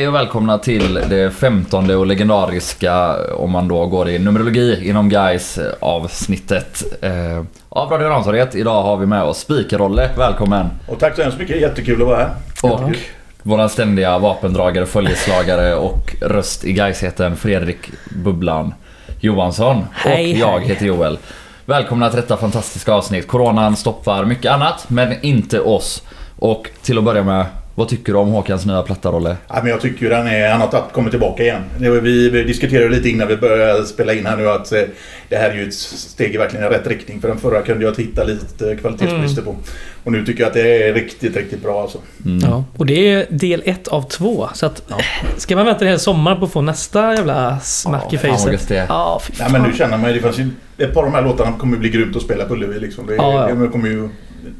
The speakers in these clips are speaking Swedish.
Hej och välkomna till det femtonde och legendariska, om man då går i numerologi inom guys avsnittet eh, av Radio Rantorget. Idag har vi med oss Spikerolle, välkommen! Och tack så hemskt mycket, jättekul att vara här. Och våran ständiga vapendragare, följeslagare och röst i Gaisheten Fredrik Bubblan Johansson. Hej, och jag hej. heter Joel. Välkomna till detta fantastiska avsnitt. Coronan stoppar mycket annat, men inte oss. Och till att börja med, vad tycker du om Håkans nya platta Rolle? Ja, men jag tycker ju den är, han har kommit tillbaka igen. Vi, vi diskuterade lite innan vi började spela in här nu att eh, det här är ju ett steg i verkligen rätt riktning. För den förra kunde jag hitta lite kvalitetsbrister på. Och nu tycker jag att det är riktigt, riktigt bra alltså. Ja, och det är del ett av två. Så att, ska man vänta hela sommaren på att få nästa jävla smack i fan vad facet? Ja, fy Nej men nu känner man ju, det fanns ju ett par av de här låtarna kommer ju bli grymt att spela på Ullevi liksom. Det, Ja, ja. det kommer ju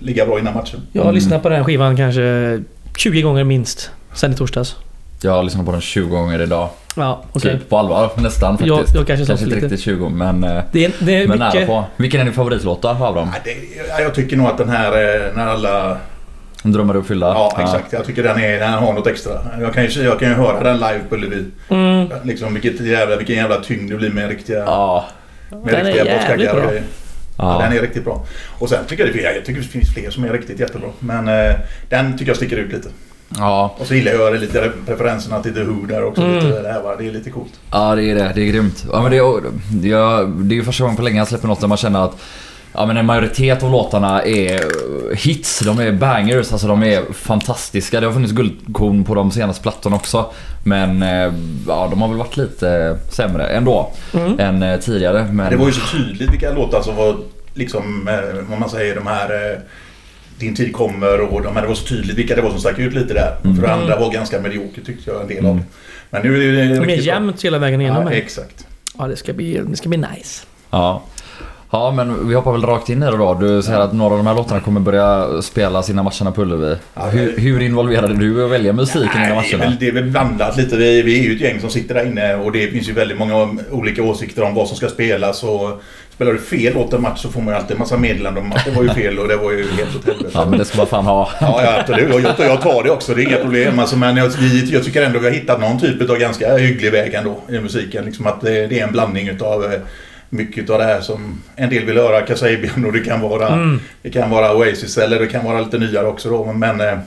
ligga bra innan matchen. Jag har lyssnat på den här skivan kanske 20 gånger minst. Sen i torsdags. Jag har lyssnat på den 20 gånger idag. Ja, okej. Typ på allvar nästan faktiskt. Jag- jag kanske kanske inte lite. riktigt 20 men, eh, Det är, det är men nära mycket... på. Vilken är din favoritlåt av dem? Det, ja, jag tycker nog att den här, eh, när alla... Drömmar du uppfyllda? Ja, exakt. Jag tycker den, är, den har något extra. Jag kan ju, jag kan ju höra den live på Ullevi. Mm, Liksom vilket jävla, vilken jävla tyngd det blir med riktiga, Ja. med Den är riktiga jävligt boskaggar och bra. Ja. ja. Den är riktigt bra. Och sen tycker jag, det, jag tycker det finns fler som är riktigt jättebra. Men eh, den tycker jag sticker ut lite. Ja. Och så gillar jag lite preferenserna till The Who där också. Mm. Lite, det, här, va? det är lite coolt. ja, det är det. Det är grymt. Ja, men det, är, det, är, första gången på länge jag släpper något där man känner att Ja men en majoritet av låtarna är hits, de är bangers, alltså de är fantastiska. Det har funnits guldkorn på de senaste plattorna också. Men eh, ja, de har väl varit lite sämre ändå Mm. än eh, tidigare. Men Det var ju så tydligt vilka låtar som var liksom, eh, vad man säger, de här eh, Din tid kommer och de här, det var så tydligt vilka det var som stack ut lite där. För det andra var ganska mediokert tyckte jag en del av Mm. Men nu är det riktigt bra. jämnt hela vägen igenom. Ja, exakt. ja, det ska bli, det ska bli nice. Ja. Ja men vi hoppar väl rakt in i det då. Du säger att några av de här låtarna kommer börja spelas innan matcherna på Ullevi. Ja, hur, hur involverade du i att välja musiken Nej, det är matcherna? väl- det är väl blandat lite. Vi, vi är ju ett gäng som sitter där inne och det finns ju väldigt många olika åsikter om vad som ska spelas. Och spelar du fel åt en match så får man ju alltid en massa meddelanden om att det var ju fel och det var ju helt åt helvete. Ja men det ska man fan ha. Ja, ja absolut. Och jag, jag tar det också. Det är inga problem. Alltså, men jag, jag tycker ändå vi har hittat någon typ av ganska hygglig väg ändå i musiken. Liksom att det, det är en blandning utav eh, mycket av det här som en del vill höra. Kasabian och det kan vara, Mm. det kan vara Oasis eller det kan vara lite nyare också då. Men eh,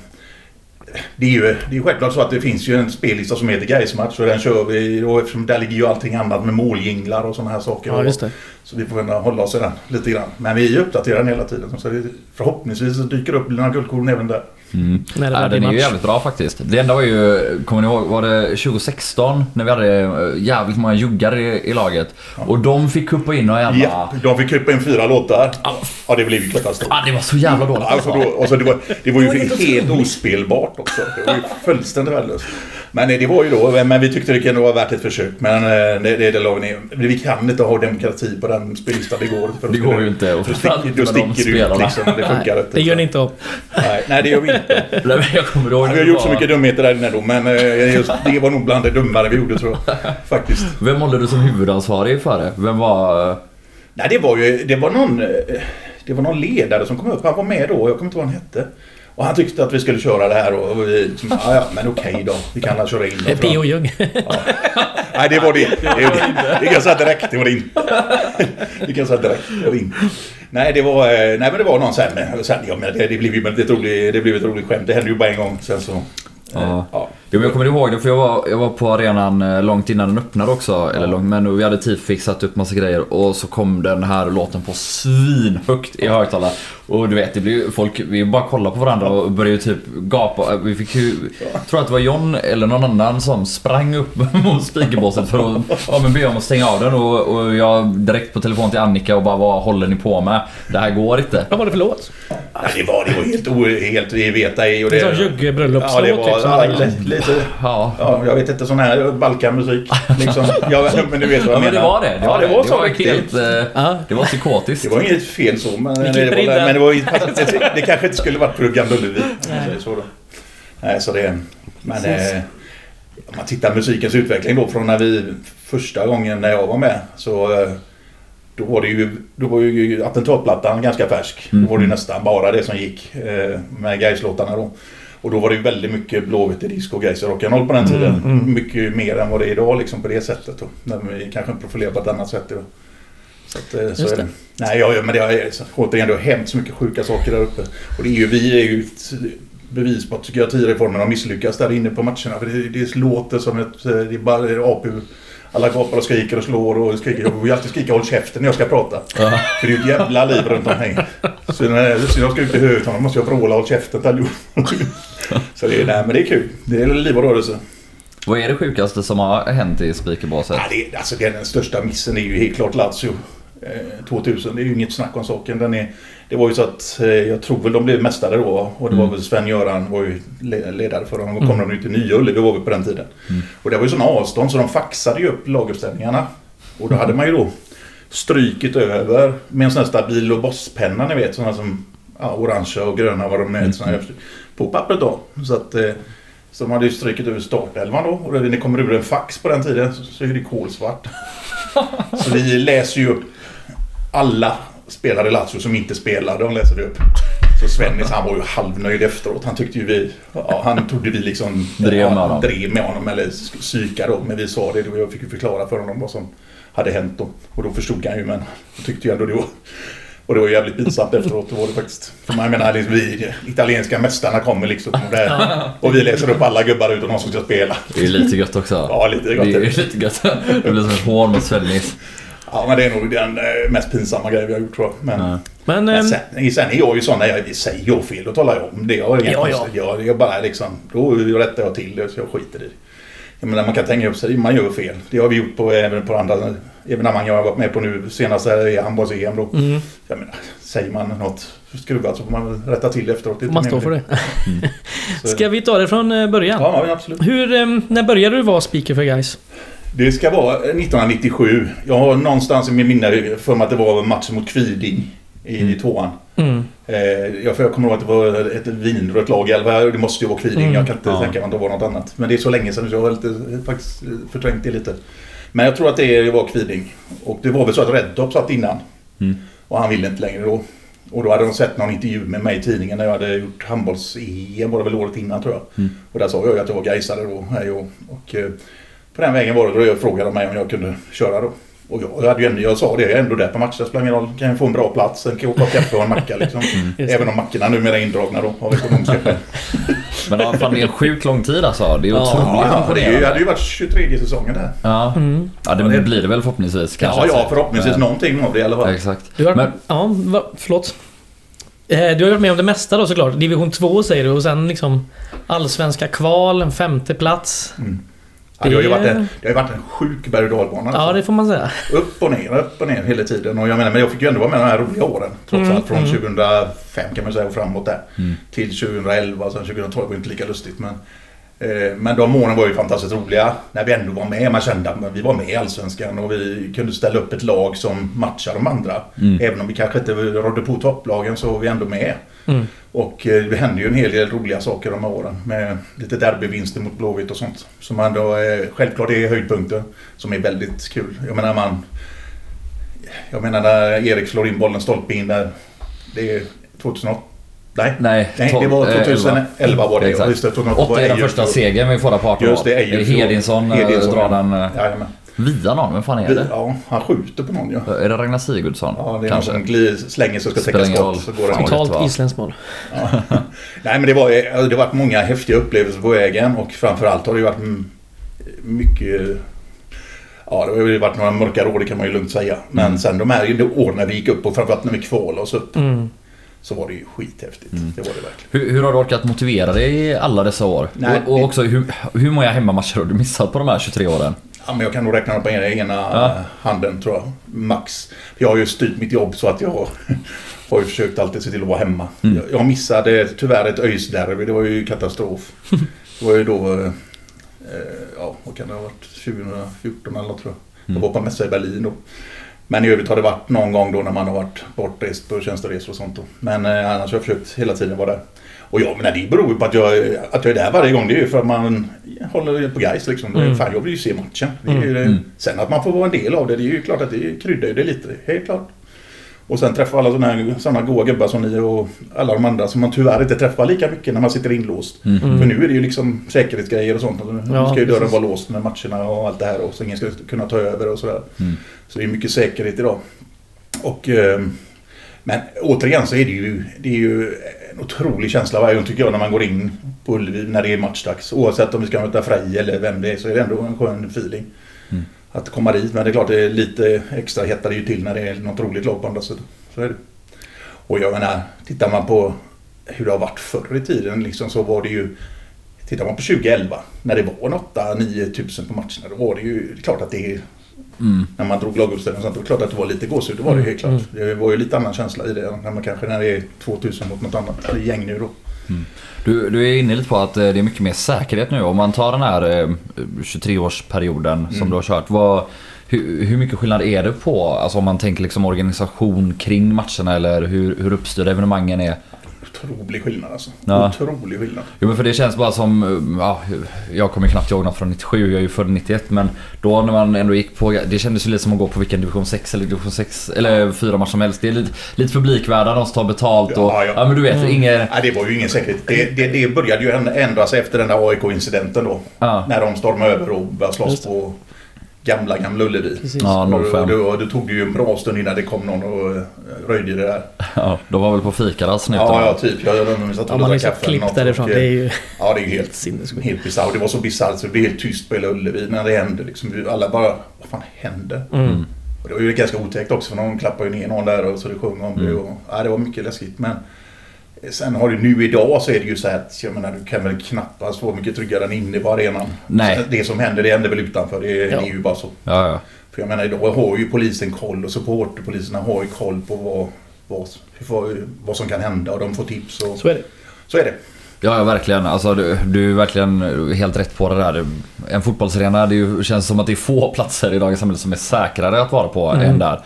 det är ju det är självklart så att det finns ju en spellista som heter Gaismatch och den kör vi. Och eftersom där ligger ju allting annat med måljinglar och sådana här saker. Ja, just det. Så vi får kunna hålla oss i den lite grann. Men vi uppdaterar den hela tiden. Så det, förhoppningsvis dyker upp några guldkorn även där. Mm. När det Ja, blir den är ju jävligt bra faktiskt. Det enda var ju, kommer ni ihåg, var det 2016 när vi hade eh, jävligt många juggar i, i laget? Och de fick kuppa in och jävla... Ja, de fick klippa in fyra låtar. Ja, det blev ju katastrof. Ah, det var så jävla dåligt Alltså då, och så det, var, det var ju helt ospelbart också. Det var ju fullständigt värdelöst. Men eh, det var ju då, men vi tyckte det kunde vara värt ett försök. Men eh, det, det, det la vi ner. Vi kan inte ha demokrati på den spellistan. Det går inte. för Det går ju inte. Och Då sticker, då sticker du ut liksom. Det funkar inte. Det gör ni inte om. Nej, nej, det gör vi inte. Nej, jag kommer ihåg Vi har gjort så var- mycket dumheter där inne då. Men eh, just, det var nog bland det dummare vi gjorde tror jag. Faktiskt. Vem håller du som huvudansvarig för det? Vem var... eh, Nej, det var ju det var någon, eh, det var någon ledare som kom upp. Han var med då. Jag kommer inte ihåg vad han hette. Och han tyckte att vi skulle köra det här och vi liksom, ja, ja, men okej då. Vi kan väl köra in Det. P.O. Jung. Nej, det var det. Det, det, det kan jag säga direkt. Det var det inte. Det kan jag säga direkt. Det var det inte. Nej, det var, eh, nej, men det var någon sen. sen ja, men det, det blev ju ett roligt, det blev ett roligt skämt. Det hände ju bara en gång. Sen så... eh, Ja. ja. Jo, men jag kommer ihåg det för jag var, jag var på arenan eh, långt innan den öppnade också. Eller långt, men vi hade tifixat upp massa grejer och så kom den här låten på svinhögt i högtalare. Och du vet, det blir ju folk, vi bara kollar på varandra och började typ gapa. Vi fick ju, jag tror att det var John eller någon annan som sprang upp mot speakerbåset för att ja, men be om att stänga av den. Och, och jag direkt på telefon till Annika och bara vad håller ni på med? Det här går inte. Vad var det för låt? Det var, det var helt, o, helt veta i. Och En det, sån juggebröllopslåt Ja, det var typ lite, lite... Ja. Ja, jag vet inte. Sån här Balkanmusik. Liksom. Ja, men du vet vad Ja jag men det menar. var det. ja, det var så var riktigt. helt, eh, Ja. Det var psykotiskt. Det var inget fel så, men, det, var, men det, var, det, det kanske inte skulle varit program Ullevi. om man säger Så då. Nej, så det... Men eh, om man tittar musikens utveckling då från när vi första gången när jag var med så eh, då var det ju, då var ju attentatplattan ganska färsk. Då var det ju nästan bara det som gick eh, med Gais-låtarna då. Och då var det ju väldigt mycket Blåvitt i disco och Gais i rock'n'roll på den Mm, tiden. mm. Mycket mer än vad det är idag liksom på det sättet. Då. När vi kanske profilerar på ett annat sätt idag. Så, att, eh, så är det. Nej, ja, ja, men det har, återigen, det har hänt så mycket sjuka saker där uppe. Och det är ju, vi är ju bevis på att psykiatrireformen har misslyckats där inne på matcherna. För det, det låter som ett... eh, Det är bara det är APU. Alla gapar och skriker och slår och skriker. Jag vill alltid skrika håll käften när jag ska prata. Ja. För det är ju ett jävla liv runt omkring. Så när jag ska ut i högtalaren måste jag vråla håll käften till allihop. Så det är, nej, men det är kul. Det är liv och rörelse. Vad är det sjukaste som har hänt i Spikerbåset? Ja, det, alltså, den största missen är ju helt klart Lazio. Eh, 2000, det är ju inget snack om saken. Den är, det var ju så att eh, jag tror väl de blev mästare då. Och det var Mm. väl Sven-Göran var ju le- ledare för dem. Och kom Mm. de ut till Nya Ullevi var vi på den tiden. Mm. Och det var ju sådana avstånd så de faxade ju upp laguppställningarna. Och då hade man ju då strykit över med en sån här stabil och bosspenna ni vet. Sådana som ja, orangea och gröna var de är. Mm. Här, på pappret då. Så att eh, så de hade ju strykit över startelvan då. Och när det kommer ur en fax på den tiden så, så är det kolsvart. så vi läser ju upp alla spelare i Lazio som inte spelar. De läser vi upp. Så Svennis han var ju halvnöjd efteråt. Han tyckte ju vi... Ja, han trodde vi liksom... Drev med honom. Drev med honom eller psykade då. Men vi sa det och jag fick ju förklara för honom vad som hade hänt då. Och då förstod han ju men tyckte ju ändå det var... Och det var jävligt pinsamt efteråt. Det var det faktiskt. För man menar, liksom, vi italienska mästarna kommer liksom. Och, och vi läser upp alla gubbar utom de som ska spela. Det är lite gött också. Ja, lite gott. Det är lite gött. Det blir som ett hån mot Svennis. Ja, men det är nog den eh, mest pinsamma grejen vi har gjort tror jag. Men. Men... men ehm, sen, sen är jag ju sån när jag säger jag fel, då talar jag om det. Jag, är Ja, ja. jag, jag bara liksom, då rättar jag till det så jag skiter i det. Jag menar, man kan tänka upp sig, man gör fel. Det har vi gjort på, även på andra evenemang jag har varit med på nu. Senast är handbolls-EM då. mm, Jag menar, säger man något skruvat så får man rätta till efteråt. Det är man inte står för det. Ska vi ta det från eh, början? Ja, absolut. Hur, när började du vara speaker för guys? Det ska vara 1997. Jag har någonstans i min minne för mig att det var matchen mot Kviding i Mm. tvåan. Mm. Eh, jag, för jag kommer ihåg att det var ett vinrött lag i. Det måste ju vara Kviding. Mm. Jag kan inte Ja. tänka mig att det var något annat. Men det är så länge sedan så jag har lite, faktiskt förträngt det lite. Men jag tror att det var Kviding. Och det var väl så att Redtop satt innan. Mm. Och han ville inte längre då. Och då hade de sett någon intervju med mig i tidningen när jag hade gjort handbolls-EM var det väl året innan tror jag. Mm. Och där sa jag att jag var gaisare då. och, och eh, på den vägen var det då jag frågade mig om jag kunde köra då. Och jag, hade ju ändå, jag sa det, jag är ändå där på matchen. Det spelar ingen roll. Kan jag få en bra plats, en kopp kaffe och en macka liksom. Det. Även om mackorna numera är indragna då av ekonomiska skäl. Men fan, det är en sjukt lång tid alltså. Det är otroligt Ja, ja, det är imponerande. hade ju varit 23 säsongen där. Ja. Mm. ja, det blir det väl förhoppningsvis kanske. Ja, ja, förhoppningsvis Men- någonting av det i alla fall. Exakt. Du har, Men- ja, va, förlåt. Eh, Du har varit med om det mesta då såklart. Division 2 säger du och sen liksom Allsvenska kval, en femte plats. Mm. Ja, det, har ju varit en, det har ju varit en sjuk berg och dalbana. Ja, alltså. det får man säga. Upp och ner, upp och ner hela tiden. Och jag menar, men jag fick ju ändå vara med de här roliga åren. Trots Mm, allt från mm. 2005 kan man säga och framåt där. Mm. Till 2011, sen 2012 var inte lika lustigt. Men, men de åren var ju fantastiskt roliga. När vi ändå var med. Man kände att vi var med i Allsvenskan och vi kunde ställa upp ett lag som matchar de andra. Mm. Även om vi kanske inte rådde på topplagen så var vi ändå med. Mm. Och eh, det hände ju en hel del roliga saker de här åren. Med lite derbyvinster mot Blåvitt och sånt. Som ändå eh, självklart är höjdpunkter. Som är väldigt kul. Jag menar man... Jag menar när Erik slår in bollen stolpe in där. Det är 2008. Nej. Nej, Nej, det var 2011 var det. Exakt. Just det, 2008 Och var det är den första segern vi får där på 18 Just det, det Hedinsson, eh, Hedinsson, drar ja. den eh, Jajamän. via någon? Vem fan är det? Ja, han skjuter på någon ja. Är det Ragnar Sigurdsson? Ja, det är någon Kanske? som gli- slänger sig och ska täcka skott. Så går Totalt isländskt mål. Ja. Nej men det var det har varit många häftiga upplevelser på vägen och framförallt har det ju varit mycket Ja det har ju varit några mörka år det kan man ju lugnt säga. Men Mm. sen de här åren när vi gick upp och framförallt när vi kvalade oss upp Mm. Så var det ju skithäftigt. Mm. Det var det verkligen. Hur, hur har du orkat motivera dig i alla dessa år? Nej, och, och det- också hur, hur många hemmamatcher har du missat på de här 23 åren? Ja, men jag kan nog räkna på ena, ena Ja. handen tror jag. Max. Jag har ju styrt mitt jobb så att jag har ju försökt alltid se till att vara hemma. Mm. Jag, jag missade tyvärr ett ÖIS-derby. Det var ju katastrof. Det var ju då... eh, Ja, vad kan det ha varit? 2014 eller något tror jag. Mm. Jag var på mässa i Berlin då. Men i övrigt har det varit någon gång då när man har varit bortrest på tjänsteresor och sånt. Då. Men eh, annars har jag försökt hela tiden vara där. Och jag menar det beror ju på att jag, att jag är där varje gång. Det är ju för att man håller på guys liksom. Mm. Fan jag vill ju se matchen. Ju, Mm. Sen att man får vara en del av det, det är ju klart att det kryddar ju det lite. Helt klart. Och sen träffa alla sådana här såna goa gubbar som ni och alla de andra som man tyvärr inte träffar lika mycket när man sitter inlåst. Mm. För nu är det ju liksom säkerhetsgrejer och sånt. Nu Ja, ska ju dörren precis. vara låst med matcherna och allt det här och så ingen ska kunna ta över och sådär. Mm. Så det är mycket säkerhet idag. Och, eh, men återigen så är det ju, det är ju en otrolig känsla varje gång tycker jag när man går in på Ullevi när det är matchdags. Oavsett om vi ska möta Frej eller vem det är så är det ändå en skön feeling. Mm. Att komma dit. Men det är klart det är lite extra hettar det ju till när det är något roligt lag på andra sidan. Så är det. Och jag menar, tittar man på hur det har varit förr i tiden liksom, så var det ju Tittar man på 2011 när det var en 8-9 tusen på matcherna då var det ju det är klart att det Mm. när man drog laguppställningen och sånt. Det var klart att det var lite gåshud. Det var det helt klart. Det var ju lite annan känsla i det. När man kanske när det är 2000 mot något annat gäng nu då. Du, du är inne lite på att eh, det är mycket mer säkerhet nu. Om man tar den här eh, 23-årsperioden som Mm. du har kört. Vad, hur, hur mycket skillnad är det på, alltså om man tänker liksom organisation kring matcherna eller hur, hur uppstyrda evenemangen är? Otrolig skillnad alltså. Ja. Otrolig skillnad. Jo men för det känns bara som, eh, ja, jag kommer knappt ihåg något från 97, jag är ju född 91 men då när man ändå gick på, det kändes ju lite som att gå på vilken division 6 eller division 6 eller 4 match som helst. Det är lite, lite publikvärdar, de som tar betalt och, Ja, ja, ja. men du vet, inget... Nej, det var ju ingen säkerhet. Det, det, det började ju ändras efter den där AIK-incidenten då. Ja. När de stormade över och började slåss på gamla, gamla Ullevi. Ja, Och 05. då, då tog det ju en bra stund innan det kom någon och eh, röjde det där. Ja, de var väl på fikarast nu. Ja, ja, typ. Jag undrar om vi satt Ja, och man drack sett kaffe eller klipp något därifrån. och, Det är eh, ju Ja, det är ju helt, sinnessjukt. helt bisarrt. Det var så bisarrt så det blev helt tyst på hela Ullevi när det hände. Liksom, alla bara, vad fan hände? Mm. Och det var ju ganska otäckt också för någon klappade ju ner någon där och så det sjöng om det. Mm. Och, ja, det var mycket läskigt. Men sen har du nu idag så är det ju så att jag menar, du kan väl knappast få mycket tryggare än inne på arenan. Nej. Det som händer det händer väl utanför. Det, Ja. det är ju bara så. Ja, ja. För jag menar idag har ju polisen koll och supporterpoliserna har ju koll på vad, vad, vad, som kan hända och de får tips. Och, Så är det. så är det. Ja, ja verkligen. Alltså, du, du är verkligen helt rätt på det där. En fotbollsarena, det ju- känns som att det är få platser i dagens samhälle som är säkrare att vara på Mm. än där.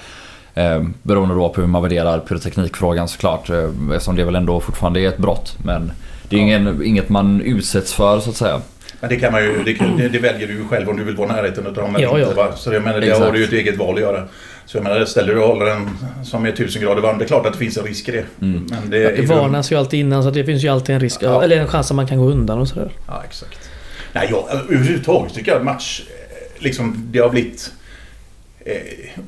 Eh, beroende då på hur man värderar pyroteknikfrågan såklart. Eh, eftersom det väl ändå fortfarande är ett brott. Men det är ingen, inget man utsätts för så att säga. Men det kan man ju, det, kan- det, det väljer du ju själv om du vill vara i närheten av dem eller Ja, inte. ja. Va? Så jag menar, det Exakt. har du ju ett eget val att göra. Så jag menar, ställer du och håller en som är 1000 grader varm, det är klart att det finns en risk i det. Mm. Men det, Det är ju- varnas ju alltid innan så att det finns ju alltid en risk. Ja. Eller en chans att man kan gå undan och sådär. Ja, exakt. Nej, jag, överhuvudtaget tycker jag att match, eh, liksom, det har blivit eh,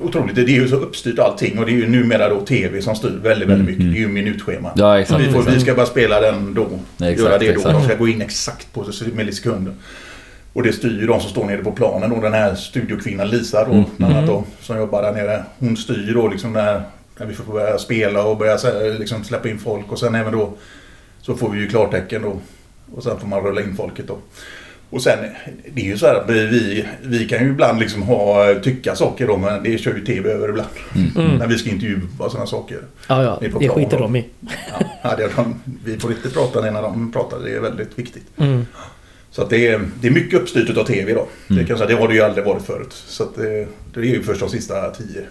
otroligt. Det är ju så uppstyrt allting och det är ju numera då TV som styr väldigt, väldigt Mm, mycket. mm. Det är ju minutschema. Ja, exakt. vi, får, exakt. vi ska bara spela den då. Exakt, göra det då. De ska gå in exakt på millisekunder. Och det styr ju de som står nere på planen. Och den här studiokvinnan Lisa då, Mm. bland annat Mm. då, som jobbar där nere. Hon styr då liksom när, när vi får börja spela och börja liksom, släppa in folk. Och sen även då så får vi ju klartecken då. Och sen får man rulla in folket då. Och sen, det är ju så här att vi, vi kan ju ibland liksom ha, tycka saker då, men det kör ju TV över ibland. Mm. När vi ska intervjua sådana saker. Ja, ja. Det skiter de i. Ja, det är de, vi får inte prata när de pratar, det är väldigt viktigt. Mm. Så att det, är, det är mycket uppstyrt av TV då. Det, Mm. kan säga, det har det ju aldrig varit förut. Så att det, det är ju först de sista tio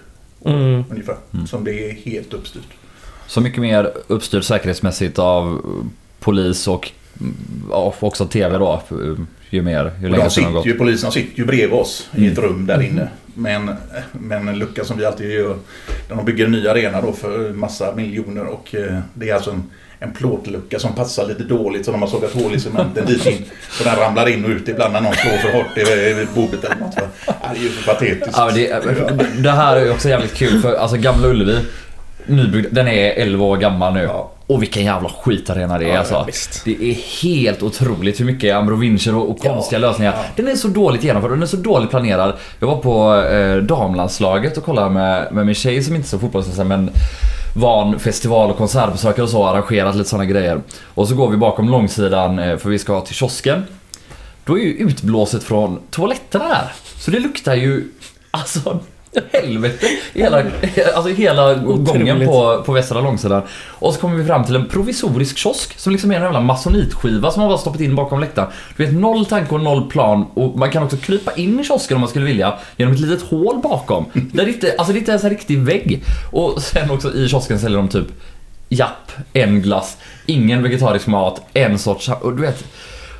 Mm. ungefär Mm. som det är helt uppstyrt. Så mycket mer uppstyrt säkerhetsmässigt av polis och ja, också TV då. Ju mer, ju längre tiden har gått. ju, poliserna sitter ju bredvid oss i ett Mm. rum där inne. Men, men en lucka som vi alltid gör. Där de bygger en ny arena då för massa miljoner och eh, det är alltså en, en plåtlucka som passar lite dåligt så de har sågat hål i cementen dit in. Och den ramlar in och ut ibland när någon slår för hårt i bordet eller något. det är ju så patetiskt. Ja, det, det här är också jävligt kul för alltså Gamla Ullevi Nybyggd, den är 11 år gammal nu. Ja. Och vilken jävla skitarena det är Ja, alltså. Det är helt otroligt hur mycket Ambrovincher och, och konstiga lösningar. Ja. Den är så dåligt genomförd och den är så dåligt planerad. Jag var på eh, damlandslaget och kollade med, med min tjej som inte är så fotbollsintresserad men van festival och konsertbesökare och så arrangerat lite sådana grejer. Och så går vi bakom långsidan eh, för vi ska till kiosken. Då är ju utblåset från toaletterna där. Så det luktar ju alltså helvete hela, alltså hela gången på, på västra långsidan. Och så kommer vi fram till en provisorisk kiosk som liksom är en jävla masonitskiva som man bara stoppat in bakom läktaren. Du vet noll tanke och noll plan och man kan också krypa in i kiosken om man skulle vilja genom ett litet hål bakom. Där det inte, alltså det är inte ens en riktig vägg. Och sen också i kiosken säljer de typ Japp, en glass, ingen vegetarisk mat, en sorts... Du vet...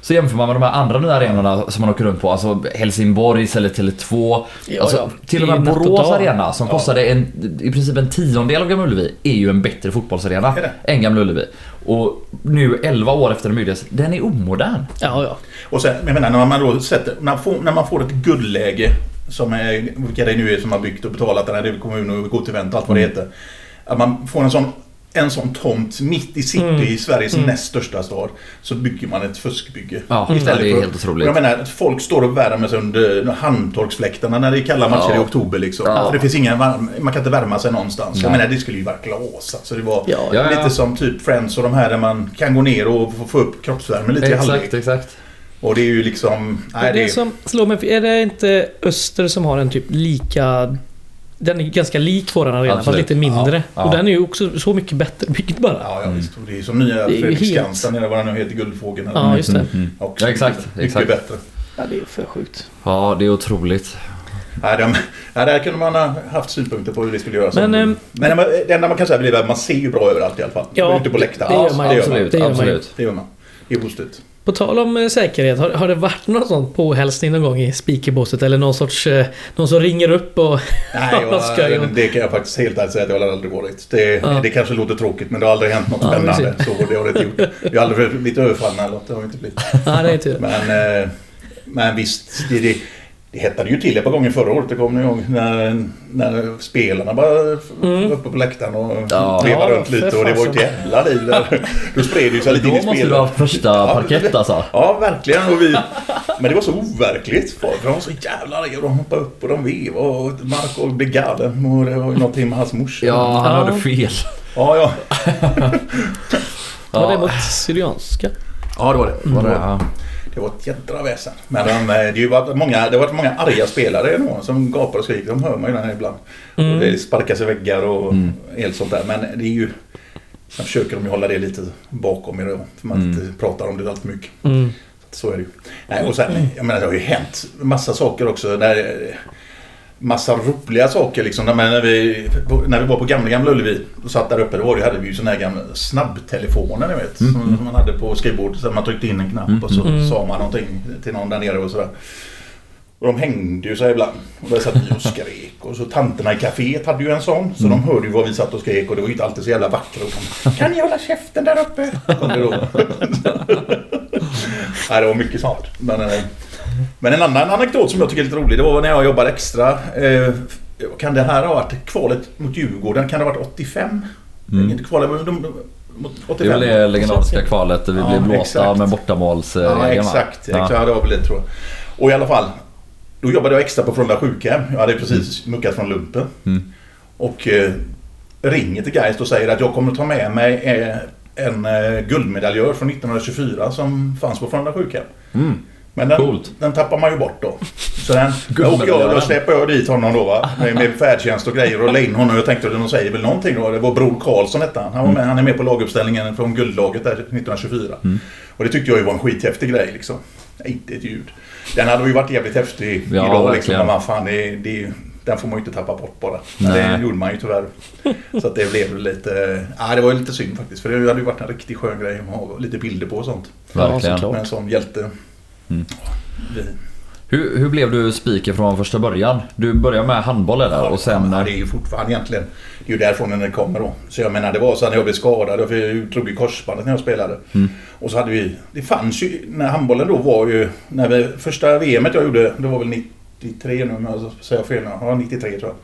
Så jämför man med de här andra nya arenorna som man åker runt på, alltså Helsingborgs eller Tele2. Ja, alltså, ja. Till och med Borås arena som Ja. kostade en, i princip en tiondel av Gamla Ullevi är ju en bättre fotbollsarena än Gamla Ullevi. Och nu 11 år efter den byggdes, den är omodern. Ja, ja. Och sen, jag menar, när man då sätter, när, man får, när man får ett guldläge som är, vilka det nu är som har byggt och betalat den här, det är kommun och gått event och allt vad det Mm. heter. Att man får en sån, en sån tomt mitt i city Mm. i Sveriges Mm. näst största stad. Så bygger man ett fuskbygge. Ja, Mm. det är helt otroligt. jag menar, att folk står och värmer sig under handtorksfläktarna när det är kalla matcher Ja. i oktober liksom. Ja. För det finns ingen varm, man kan inte värma sig någonstans. Jag Nej. menar, det skulle ju vara glas. Alltså det var Ja, Ja, ja. lite som typ Friends och de här där man kan gå ner och få- upp kroppsvärme lite i halvlek. Exakt, exakt. Och det är ju liksom... Nej, det, det som slår mig, är det inte Öster som har en typ lika... Den är ganska lik våran arena, fast Absolut. lite mindre. Ja, ja. Och den är ju också så mycket bättre byggd bara. Ja, ja visst. Och det är som nya Det är ju Fredriksskans helt- där nere, vad den nu heter, Guldfågeln. eller Ja, just det. Mm, mm. Också Ja, exakt, Mycket, exakt. bättre. Ja, det är för sjukt. Ja, det är otroligt. Nej, de, nej, där kunde man ha haft synpunkter på hur det skulle göras. Men, Men, ehm, men det enda man kan säga är att man ser ju bra överallt i alla fall. Ja, Ute på läktaren. det gör man det ju. gör man. absolut, Det gör man. Det gör man. Det är positivt. På tal om eh, säkerhet, har, har det varit någon sån påhälsning någon gång i speakerbåset? Eller någon sorts... Eh, någon som ringer upp och... Nej, jag- jag, det kan jag faktiskt helt ärligt säga att det har aldrig varit. Det, Ja. det kanske låter tråkigt men det har aldrig hänt något Ja, spännande. Så det har det inte gjort. Vi har aldrig blivit överfallna eller något. Det har inte blivit. Nej, det är tur. Men, eh, men visst, det, det, det hettade ju till ett par gånger förra året. Det kommer ni ihåg? När, när spelarna bara Mm. var uppe på läktaren och Ja. vevade Ja, runt lite. Och det var ett jävla liv där. Då spred det sig lite Då in i måste du spelet. ha första parkett alltså. Ja, verkligen. Och vi, men det var så overkligt. För de var så jävla arga och de hoppade upp och de vevade och Marco blev galen. Och det var ju någonting med hans morsa. Ja, han Ja. hörde fel. ja. ja. Var det Ja, mot Syrianska? Ja, det var det. var det, ja. Det var ett jädra väsen. Men de, det, är ju varit många, det har varit många arga spelare nu, som gapar och skriker. De hör man ju här ibland. Mm. Och det sparkas i väggar och Mm. helt sånt där. Men det är ju... Sen försöker de ju hålla det lite bakom er då. För man Mm. inte pratar om det allt mycket. Mm. Så är det ju. Nej, och sen, jag menar det har ju hänt massa saker också. Där, massa roliga saker liksom. När, när, vi, när vi var på gamla Gamla Ullevi och satt där uppe. Då var det, hade vi ju såna här gamla snabbtelefoner ni vet. Mm. Som, som man hade på skrivbordet. Så man tryckte in en knapp Mm. och så Mm. sa man någonting till någon där nere och sådär. Och de hängde ju sig ibland. Och där satt vi och skrek. Och så tanterna i kaféet hade ju en sån. Så de hörde ju vad vi satt och skrek. Och det var ju inte alltid så jävla vackra. Och de, kan ni hålla käften där uppe? Kom det då. Nej, det var mycket sånt. Men, eh, men en annan anekdot som jag tycker är lite rolig. Det var när jag jobbade extra. Eh, kan det här ha varit kvalet mot Djurgården? Kan det ha varit 85? Mm. Inte kvalet, men de, mot 85. Det är väl det legendariska kvalet där vi Ja, blev blåsta exakt. med bortamålsregeln Ja, exakt. Ja. exakt. Ja, det var väl det tror jag. Och i alla fall. Då jobbade jag extra på Frölunda sjukhem. Jag hade precis muckat från lumpen. Mm. Och eh, ringer till Geist och säger att jag kommer ta med mig eh, en eh, guldmedaljör från 1924 som fanns på Frölunda sjukhem. Mm. Men den, Coolt. den tappar man ju bort då. Så den, då, åker jag, då släpper jag dit honom då va. Med, med färdtjänst och grejer och la in honom. Jag tänkte att de säger väl någonting då. Det var Bror Karlsson hette han. Han, var med, han är med på laguppställningen från guldlaget där 1924. Mm. Och det tyckte jag ju var en skithäftig grej liksom. Nej, inte ett ljud. Den hade ju varit jävligt häftig Ja, idag liksom. Men vad fan, det, det, den får man ju inte tappa bort bara. Nej. det gjorde man ju tyvärr. Så att det blev lite... Ja, det var ju lite synd faktiskt. För det hade ju varit en riktigt skön grej att ha lite bilder på och sånt. Verkligen. Med en sån hjälte. Mm. Hur, hur blev du speaker från första början? Du började med handboll där och sen... Ja, det är ju fortfarande egentligen... Det är ju därifrån den kommer då. Så jag menar det var så när jag blev skadad. För jag drog ju korsbandet när jag spelade. Mm. Och så hade vi... Det fanns ju... När handbollen då var ju... När vi, första VMet jag gjorde, det var väl 93 nu om jag säger fel. Ja, 93 tror jag.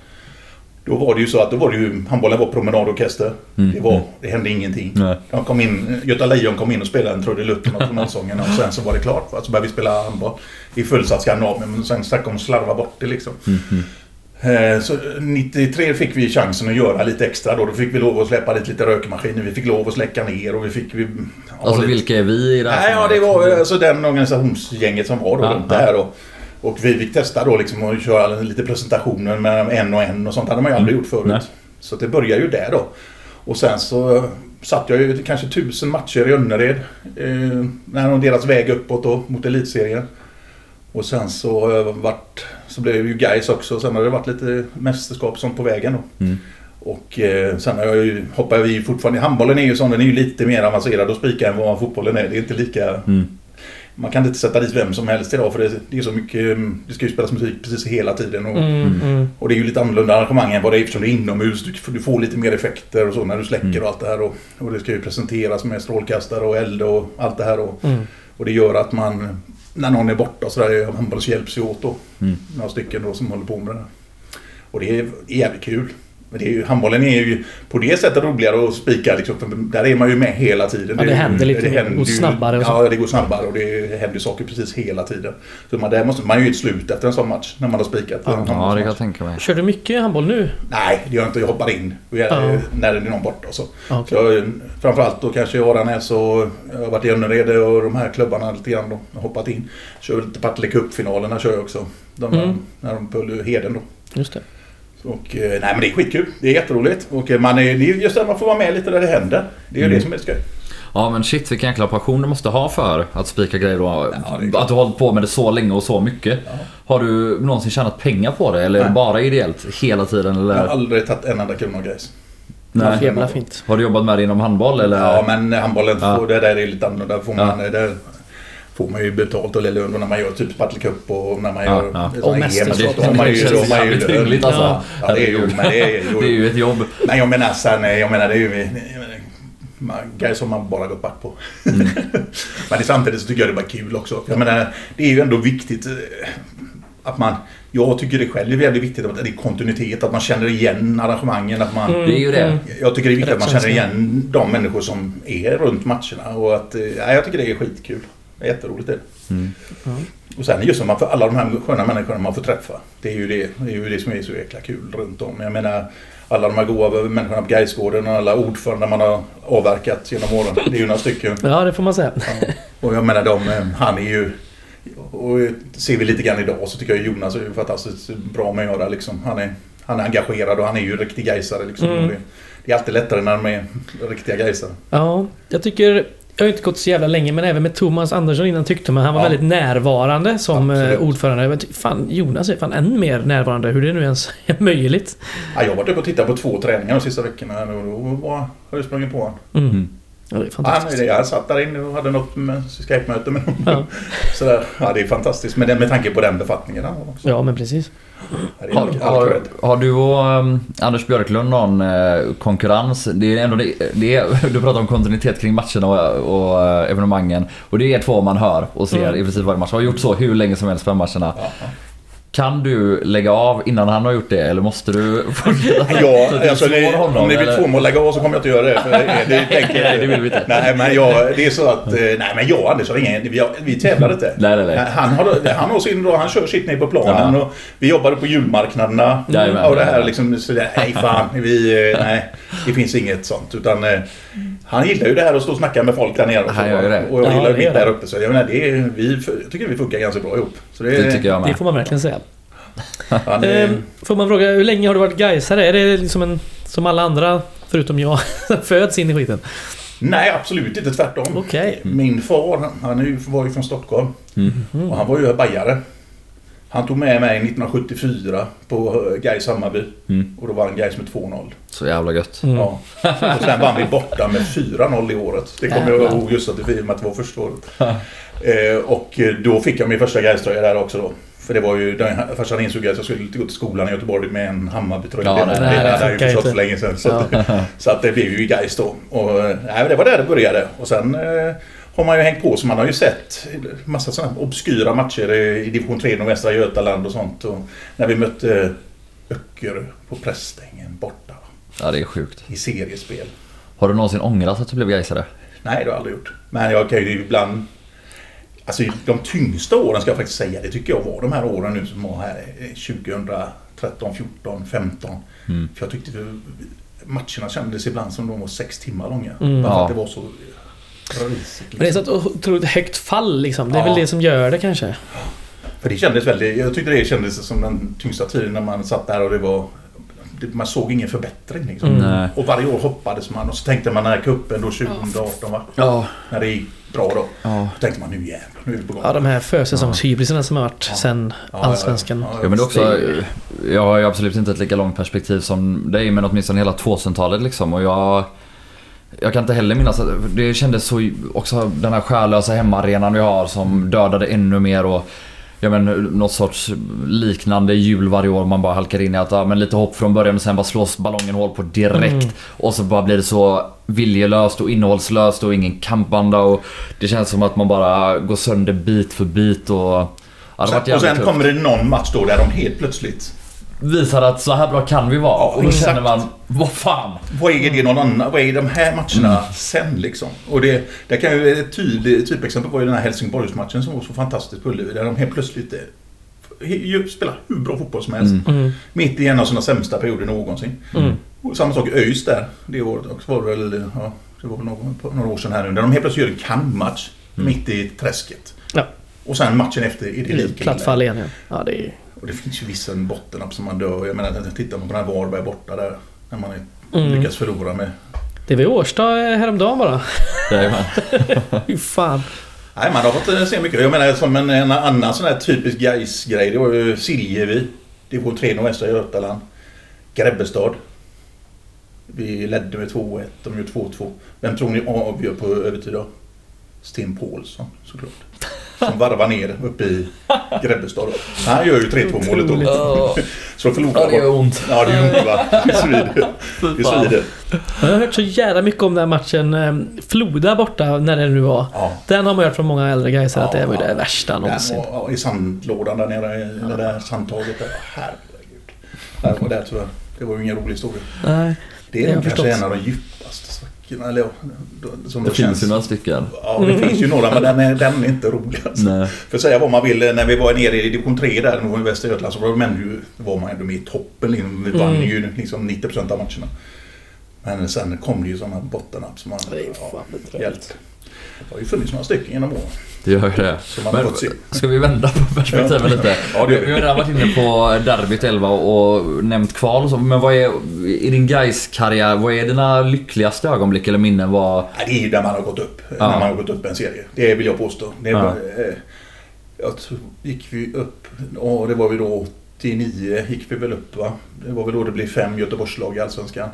Då var det ju så att då var det ju, handbollen var promenadorkester. Mm. Det, var, det hände ingenting. Nej. De kom in, Göta Lejon kom in och spelade en trudelutt med nationalsången och sen så var det klart. va. Så började vi spela handboll i fullsatt Skandinavien. Men sen om att slarva bort det liksom. Mm, mm. Så 93 fick vi chansen att göra lite extra då. Då fick vi lov att släppa dit lite rökmaskiner. Vi fick lov att släcka ner och vi fick... Vi, Alltså lite- vilka är vi i det här Nej, ja, det var alltså den organisationsgänget som var då Ja, runt ja. det här. då. Och vi fick testa då liksom att köra lite presentationer med en och en och sånt. hade man ju aldrig gjort förut. Nej. Så det började ju där då. Och sen så satt jag ju kanske tusen matcher i Önnered. Eh, när de deras väg uppåt då mot elitserien. Och sen så, jag varit, så blev det ju guys också. Sen har det varit lite mästerskap sånt på vägen då. Mm. Och eh, sen har jag ju, hoppar vi fortfarande... Handbollen är ju sån, den är ju lite mer avancerad att spika än vad fotbollen är. Det är inte lika... Mm. Man kan inte sätta dit vem som helst idag för det, det är så mycket, det ska ju spelas musik precis hela tiden. Och, Mm, mm. och det är ju lite annorlunda arrangemang än vad det är eftersom det är inomhus. Du, du får lite mer effekter och så när du släcker Mm. och allt det här. Och, och det ska ju presenteras med strålkastare och eld och allt det här. Och, Mm. och det gör att man, när någon är borta så där, handboll så hjälps ju åt då. Mm. Några stycken då som håller på med det här. Och det är jävligt kul. Men det är ju, handbollen är ju på det sättet roligare att spika. Liksom, för där är man ju med hela tiden. Ja, det ju- händer lite mer. händer Går ju- snabbare och så. Ja, det går snabbare och det händer saker precis hela tiden. Så man, där måste man ju ett slut efter en sån match när man har spikat. Ja. det kan jag tänka mig. Kör du mycket handboll nu? Nej, det gör jag inte. Jag hoppar in och jag, Ja. när det är någon borta. Så. Ja, Så framförallt då kanske i Aranäs och jag har varit i Önnered och de här klubbarna lite grann då. Jag har hoppat in. Kör lite Partille Cup-finalerna kör jag också. De, Mm. När de på Heden då. Just det. Och, eh, nej men det är skitkul. Det är jätteroligt. Och eh, man är, det är just det, man får vara med lite där det händer. Det är ju Mm. det som är skoj. Ja men shit vilken jäkla passion du måste ha för att spika grejer då. Ja, att du har hållit på med det så länge och så mycket. Ja. Har du någonsin tjänat pengar på det eller är det Nej. bara ideellt hela tiden? Jag har Eller? aldrig tagit en enda krona av grejs. Nej. Jävla fint. Har du jobbat med det inom handboll eller? Ja men handbollen, Ja. får, det där är lite annorlunda. Där får man, Ja. där får man ju betalt och lön när man gör typ Partille Cup och när man Ja, gör ja. Och EM mästerskap. så har man ju, då man ju lön. alltså. Ja. Ja, det är ju, men det är, Det är ju ett jobb. Men jag menar sen, jag menar det är ju... man- Guys har man bara gått back på. Mm. men det, samtidigt så tycker jag det var kul också. Jag menar, det är ju ändå viktigt eh, att man... Jag tycker det själv är väldigt viktigt att det är kontinuitet, att man känner igen arrangemangen. Att man, Mm, Det är ju det. mm. Jag tycker det är viktigt att man känner igen de människor som är runt matcherna. Och att, eh, ja, jag tycker det är skitkul. Det är jätteroligt det. Mm. Ja. Och sen just som man får alla de här sköna människorna man får träffa. Det är ju det, det, är ju det som är så jäkla kul runt om. Jag menar alla de här goa människorna på Gaisgården och alla ordförande man har avverkat genom åren. Det är ju några stycken. Ja, det får man säga. Ja. Och jag menar de, eh, han är ju... Och ser vi lite grann idag så tycker jag Jonas är fantastiskt bra med att göra liksom. Han är, han är engagerad och han är ju riktig gaisare liksom. Mm. Det, det är alltid lättare när de är riktiga gaisare. Ja, jag tycker... Jag har inte gått så jävla länge, men även med Thomas Andersson innan tyckte man han var Ja. väldigt närvarande som Absolut. eh, ordförande. Tycker, fan, Jonas är fan än mer närvarande. Hur det nu ens är möjligt. Ja, jag har varit uppe och tittat på två träningar de sista veckorna och då har jag sprungit på honom. Mm. Ja, det är fantastiskt. jag satt där inne och hade något med- Skype-möte med honom. Ja. Sådär. Ja, det är fantastiskt. Men det- med tanke på den befattningen han har också. ja, men precis. Ja, Har, har, har du och um, Anders Björklund någon eh, konkurrens? Det är ändå det, det är, du pratar om kontinuitet kring matcherna och, och eh, evenemangen. Och det är två man hör och ser Mm. i princip varje match. Har gjort så hur länge som helst på matcherna. Ja, ja. Kan du lägga av innan han har gjort det eller måste du fortsätta? Ja, Så alltså det, slår honom, om ni vill få mig att lägga av så kommer jag inte göra det. För det, det, tänker, Nej, det vill vi inte. Nej, men jag, det är så att... eh, Nej, men jag och Anders har ingen... Vi, har- vi tävlar inte. Nej, nej, nej. Han har, han har sin då, han kör sitt ner på planen Ja. och vi jobbade på julmarknaderna. Jajamän, och det här liksom, så det, nej fan, vi, eh, nej, det finns inget sånt. Utan eh, han gillar ju det här att stå och snacka med folk där nere. Och, så, det. och jag Ja, gillar det mitt där det. uppe. Så jag menar, det är, vi, jag tycker vi funkar ganska bra ihop. Så det, Det tycker jag Det med. får man verkligen säga. Eh, Ehm, får man fråga, hur länge har du varit Gaisare? Är det liksom en... Som alla andra, förutom jag, föds in i skiten? Nej, absolut inte. Tvärtom. Okej. Min far, han var ju från Stockholm. Mm. Och han var ju bajare. Han tog med mig 1974 på Gais Hammarby. Mm. Och då var han Gais med 2-0. Så jävla gött. Mm. Ja. Och sen vann vi borta med 4-0 i året. Det kommer jag ihåg just att det var första året. Eh, och då fick jag min första Gais-tröja där också då. För det var ju, den- farsan insåg att jag skulle gå till skolan i Göteborg med en Hammarby-tröja. Ja, det, nej, det, nej, det det hade jag ju förstått för länge sedan. Så, att, så att det blev ju Gais då. Och, nej, det var där det började. Och sen eh, har man ju hängt på så man har ju sett massa sådana obskyra matcher i division 3 i Västra Götaland och sånt. Och när vi mötte Öcker på Prästängen borta Ja, det är sjukt. i seriespel. Har du någonsin ångrat att du blev Gaisare? Nej, det har jag aldrig gjort. Men jag kan ju ibland... Alltså de tyngsta åren ska jag faktiskt säga, det tycker jag var de här åren nu som var här eh, 2013, 14, 15. Mm. För jag tyckte att matcherna kändes ibland som de var sex timmar långa. Mm. Bara för Ja. att det var så risigt. Men det är så ett otroligt högt fall liksom. Det är Ja. väl det som gör det kanske. För det kändes väldigt... Jag tyckte det kändes som den tyngsta tiden när man satt där och det var... Man såg ingen förbättring liksom. Mm. Och varje år hoppades man och så tänkte man den här kuppen då 2018 va? Ja. När det gick bra då. Ja. Då tänkte man nu jävlar, nu är det på gång. Ja, de här försäsongshybrisarna som har varit Ja. sen Ja, Allsvenskan. ja, ja. Ja men också, jag har ju absolut inte ett lika långt perspektiv som dig men åtminstone hela 2000-talet liksom och jag Jag kan inte heller minnas att det kändes så också den här själlösa hemmaarenan vi har som dödade ännu mer och Ja men något sorts liknande jul varje år man bara halkar in i att ja, men lite hopp från början och sen bara slås ballongen hål på direkt. Mm. Och så bara blir det så viljelöst och innehållslöst och ingen kampanda och det känns som att man bara går sönder bit för bit och... Ja, har Sen, och sen kommer det någon match då där de helt plötsligt Visar att så här bra kan vi vara. Ja, och då exakt. känner man, vad fan. Vad är det någon annan? Vad är de här matcherna Mm. sen liksom? Och det, det kan ju ett tydligt typexempel var ju den här Helsingborgsmatchen som var så fantastisk på Ullevi. Där de helt plötsligt eh, spelar hur bra fotboll som helst. Mm. Mm. Mitt i en av sina sämsta perioder någonsin. Mm. Och samma sak i ÖIS där. Det året också var det väl, ja, det var väl någon, på några år sedan här nu. Där de helt plötsligt gör en kanmatch Mm. mitt i träsket. Ja. Och sen matchen efter är det lika Platt fall igen ja. ja det är... Och det finns ju vissa bottennapp som man dör. Jag menar, tittar man på den här Varberg borta där. När man är, Mm. lyckas förlora med Det var i Årsta eh, häromdagen bara. Jajamän. Fy fan. Nej, man har fått eh, se mycket. Jag menar som en, en annan sån här typisk gais grej Det var ju Siljevi. Division 3 Nordvästra Götaland. Grebbestad. Vi ledde med 2-1. De gjorde 2-2. Vem tror ni avgör på övertid då? Sten Paulsson såklart. Som varvar ner uppe i Grebbestad. Han gör ju 3-2 målet då. Ja, Så förlorar det gör ont. Ja, det gör ont va? Det svider. Det svider. Jag har hört så jävla mycket om den här matchen eh, Floda borta, när det nu var. Ja. Den har man hört från många äldre guys att Ja, det var ju det ja. värsta någonsin. Ja, och I sandlådan där nere, i det där sandtaget där. Herregud. Där tror jag, det var ju ingen rolig historia. Nej. Det Det är kanske förstått. en av de djupaste svackorna. Eller, ja, som Det då finns känns. ju några stycken. Ja, det finns ju några men den är, den är inte rolig. Alltså. Nej. För att säga vad man vill, när vi var nere i division 3 där i Västra Götaland så var, de ändå, ju- var man ändå med i toppen. Liksom. Vi vann Mm. ju liksom 90% av matcherna. Men sen kom det ju sådana bottennapp som man... Det ja, fan hjälpt. Det har ju funnits några stycken genom åren. Det gör ju det. Men ska vi vända på perspektivet lite? Ja, vi. Vi har redan varit inne på derbyt 11 och nämnt kval och så, men vad är i din guys karriär vad är dina lyckligaste ögonblick eller minnen? Vad... Nej, det är ju där man har gått upp. Ja. När man har gått upp en serie. Det vill jag påstå. Det Ja. var, eh, jag tror, gick vi upp, och det var vi då 89 gick vi väl upp va? Det var väl då det blev fem Göteborgslag i Allsvenskan.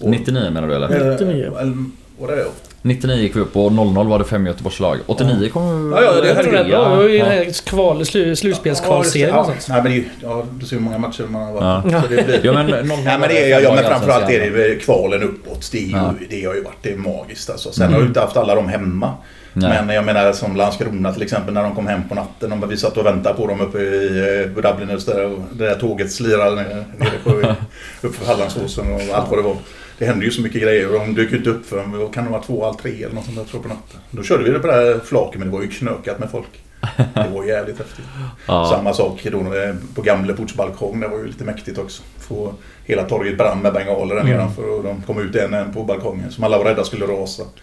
Och- 99 menar du eller? eller- 99. eller- Var det? 99 gick vi upp och 00 var det fem Göteborgslag. 89 kom vi... Ja, ja, det var ju ja. kval, slu, slutspelskvalserien och ja, sånt. Nej, men det, är ju- ja, du ser hur många matcher man har varit. Ja. Så det blir, Ja men 00 Ja, men, det är, ja, ja, men framförallt är det kvalen uppåt. Det, är ju, Ja. det har ju varit det är magiskt alltså. Sen Mm. har jag inte haft alla dem hemma. Nej. Men jag menar som Landskrona till exempel när de kom hem på natten. Och vi satt och väntade på dem uppe i eh, Dublin och så där, och det där tåget slirade ner- nere på, upp för Hallandsåsen och allt vad det var. Det hände ju så mycket grejer och de dök ju inte upp förrän vad kan det vara två, halv tre eller något sånt där tror jag på natten. Då körde vi det på det här flaket men det var ju knökat med folk. Det var jävligt häftigt. Ja. Samma sak då på Gamleports balkong. Det var ju lite mäktigt också. Få hela torget brann med bengaler där Mm. nedanför och de kom ut en en på balkongen som alla var rädda skulle rasa.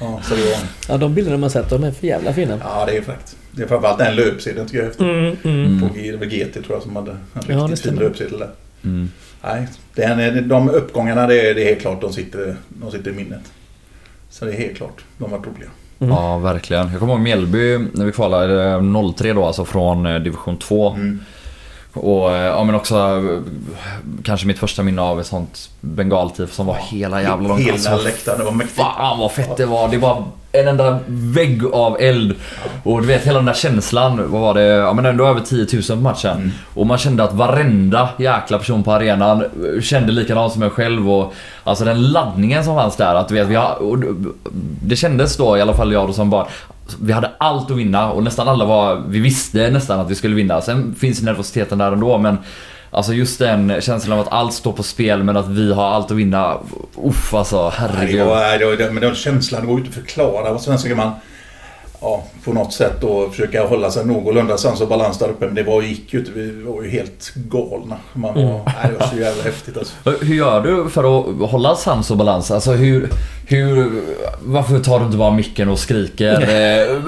Ja, så det var, Ja, de bilderna man sett, de är för jävla fina. ja det är fräckt. Det är framförallt den löpsedeln tycker jag är häftig. Mm, mm. På GT tror jag som hade en Ja, riktigt det fin löpsedel där. Mm. Nej, den, är- de uppgångarna det är, det är helt klart de sitter, de sitter i minnet. Så det är helt klart, de var roliga. Mm. Ja, verkligen. Jag kommer ihåg Mjällby när vi kvalade eh, 03 då, alltså från eh, division 2. Mm. Och eh, ja, men också eh, kanske mitt första minne av ett sånt bengaltiv som var hela jävla långt. Hela läktaren, det var mäktigt. Fan vad fett det var. Det var en enda vägg av eld. Och du vet hela den där känslan. Vad var det? Ja men ändå över 10 000 på matchen. Mm. Och man kände att varenda jäkla person på arenan eh, kände likadant som jag själv. Och alltså den laddningen som fanns där. Att du vet, vi har, och det kändes då i alla fall jag då som bara vi hade allt att vinna och nästan alla var, vi visste nästan att vi skulle vinna. Sen finns nervositeten där ändå men Alltså just den känslan av att allt står på spel men att vi har allt att vinna. Uff alltså, herregud. det var, det var, men den känslan går ut att förklara. Och sen så kan man ja, på något sätt då försöka hålla sig någorlunda sans och balans där uppe. Men det var, gick ju inte. Vi var ju helt galna. Man var, Mm. nej, det var så jävla häftigt alltså. Hur gör du för att hålla sans och balans? Alltså hur... hur varför tar du inte bara micken och skriker eh,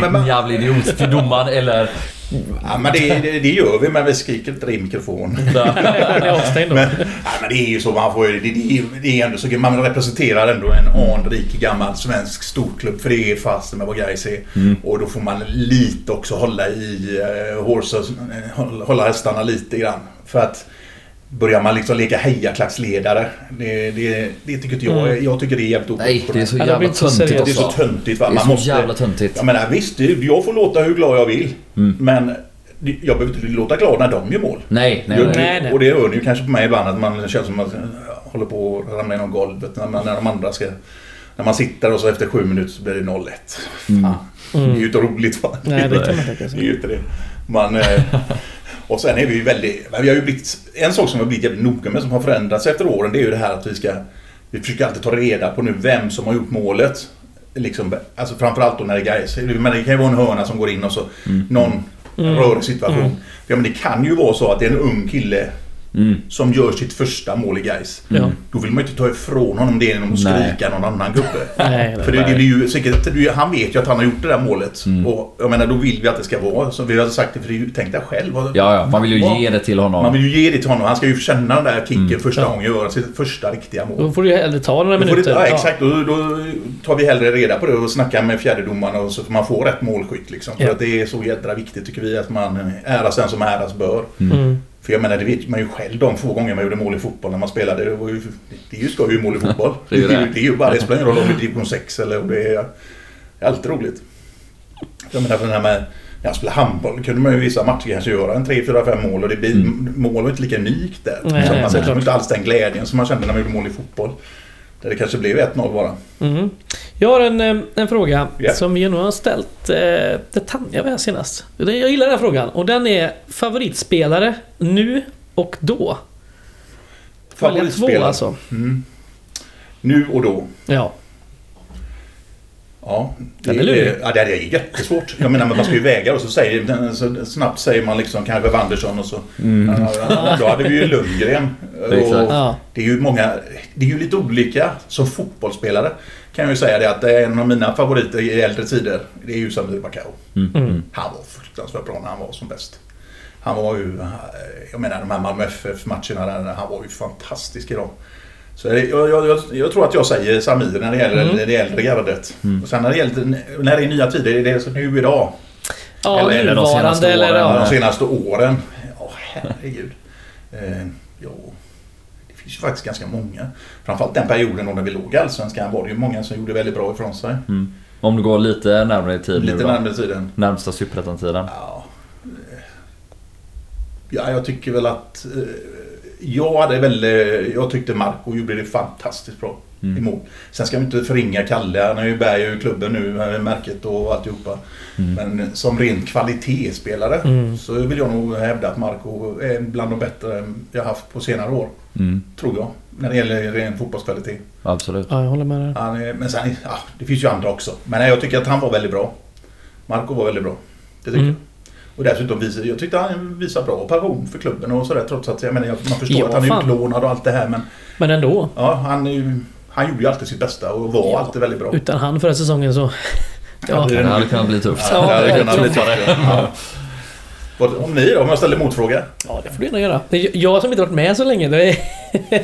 Din man- jävla idiot till domaren eller... Ja, men det, det, det gör vi, men vi skriker inte i mikrofon. Men, nej, men det är ju så. Man, får, det, det, det är ändå så, man representerar ändå en anrik gammal svensk storklubb. För det är fasen med vad Gais är. Mm. Och då får man lite också hålla i uh, horses, eh, hålla- hålla hästarna lite grann. För att Börjar man liksom leka hejaklacksledare. Det, det, det tycker inte jag. Mm. Jag tycker det är jävligt Nej, det är så Ja, det jävla töntigt seriöst. Det är så också. töntigt va. Det är Man så måste, jävla töntigt. Jag menar visst, jag får låta hur glad jag vill. Mm. Men jag behöver inte låta glad när de gör mål. Nej, nej, Jag- nej. Nej. Och det hör ni ju kanske på mig ibland att man känns som att man håller på att ramla genom golvet när, man, när de andra ska... När man sitter och så efter sju minuter så blir det 0-1. Mm. Det är ju inte roligt va? Nej, det kan man tänka Det är sig. ju inte det. Man, eh, och sen är vi ju väldigt... Vi har ju blivit, en sak som vi har blivit jävligt noga med som har förändrats efter åren det är ju det här att vi ska... Vi försöker alltid ta reda på nu vem som har gjort målet. Liksom, alltså framförallt då när det är Gais. Men det kan ju vara en hörna som går in och så någon Mm. rörig situation. Mm. Ja, men det kan ju vara så att det är en ung kille Mm. som gör sitt första mål i Gais. Ja. Då vill man ju inte ta ifrån honom det genom att skrika någon annan gubbe. Nej. För det, det, är ju säkert, han vet ju att han har gjort det där målet. Mm. Och jag menar, då vill vi att det ska vara så. Vi har sagt det, för det är ju, tänk dig själv. Ja, ja. Man vill ju vad- ge det till honom. Man vill ju ge det till honom. Han ska ju känna den där kicken Mm. första Ja. gången göra sitt första riktiga mål. Då får du ju hellre ta några får minuter. det, ja, exakt. Då, då tar vi hellre reda på det och snackar med fjärdedomarna och så får man få rätt målskytt. Liksom. För Ja. att det är så jädra viktigt tycker vi att man äras den som äras bör. Mm. För jag menar, det vet man ju själv de få gånger man gjorde mål i fotboll när man spelade. Det, var ju, det är ju skoj ju mål i fotboll. Det är ju det. det är ju bara, det spelar ingen roll om det är division 6 eller om det är... Det är alltid roligt. Jag menar, för den här med... När jag spelade handboll kunde man ju vissa matcher kanske göra en 3, 4, 5 mål och det blir, Mm. mål var inte lika unikt där. Nej, så nej, man kände inte alls den glädjen som man kände när man gjorde mål i fotboll. Där det kanske blev 1-0 bara. Mm. Jag har en, eh, en fråga Ja. som vi nog har ställt eh, till Tanja här senast. Jag gillar den här frågan och den är favoritspelare nu och då. Välja två Favoritspelare? alltså. Mm. Nu och då. Ja. Ja, det, lurig. ja, det är jättesvårt. Jag menar, men man ska ju väga och så, säger, så snabbt säger man liksom kanske Wanderson och så. Mm. Ja, Då hade vi ju Lundgren. Och det är ju många, det är ju lite olika som fotbollsspelare. Kan jag ju säga det att det är en av mina favoriter i äldre tider. Det är ju Samir Bakao. Mm. Mm. Han var fruktansvärt bra när han var som bäst. Han var ju, jag menar de här Malmö FF-matcherna, han var ju fantastisk i dem. Så jag, jag, jag, tror att jag säger Samir när det gäller Mm. det äldre gardet. Mm. Och sen när det gäller när det är nya tider, är det nu idag? Ja, Eller det de senaste eller åren? ja. De senaste åren? Ja, herregud. Eh, ja, det finns ju faktiskt ganska många. Framförallt den perioden då när vi låg i Allsvenskan var det ju många som gjorde väldigt bra ifrån sig. Mm. Om du går lite närmare i tid Lite närmare tiden. Närmsta superettan-tiden? Ja, ja, jag tycker väl att... eh, Jag hade väl... eh, Jag tyckte Marco gjorde det fantastiskt bra i Mm. mål. Sen ska vi inte förringa Kalle. Han är ju bär ju klubben nu, eh, märket och alltihopa. Mm. Men som ren kvalitetsspelare Mm. så vill jag nog hävda att Marco är bland de bättre jag haft på senare år. Mm. Tror jag. När det gäller ren fotbollskvalitet. Absolut. Ja, jag håller med dig. Han är, men sen, ja, det finns ju andra också. Men jag tycker att han var väldigt bra. Marco var väldigt bra. Det tycker Mm. jag. Och dessutom visar, jag tyckte han visar bra passion för klubben och sådär. Trots att jag menar, man förstår Ja, att han är utlånad och allt det här. Men Men ändå. ja, han, han gjorde ju alltid sitt bästa och var Ja. alltid väldigt bra. Utan han förra säsongen så... Ja. Det hade kunnat bli tufft. Ja, det hade kunnat bli tuffare. Ja. Om ni då? Om jag ställer motfråga? Ja, det får du gärna göra. Jag som inte varit med så länge, det är...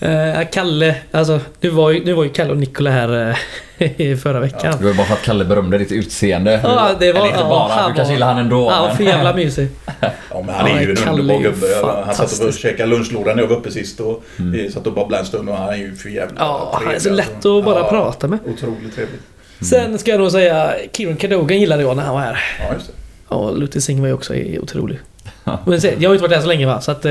Eh, Kalle, alltså nu var, ju, nu var ju Kalle och Nikola här eh, i förra veckan. Det var bara för att Kalle berömde ditt utseende. Ja, det var- Eller inte ja, bara, han du kanske gillar han ändå. Ja, men- för jävla mysig. Ja, men han är Ja, ju en Kalle underbar gubbe. Han satt och käkade lunchlåda när jag var uppe sist och Mm. satt och babblade en stund och han är ju för jävla Ja, han är trevlig, så lätt alltså. att bara Ja, prata med. Otroligt trevlig. Sen ska jag nog säga, Kieran Cadogan gillade jag när han var här. Ja, just det. Och Luther Singh var ju också otrolig. Men se, jag har ju inte varit här så länge va, så att... Eh,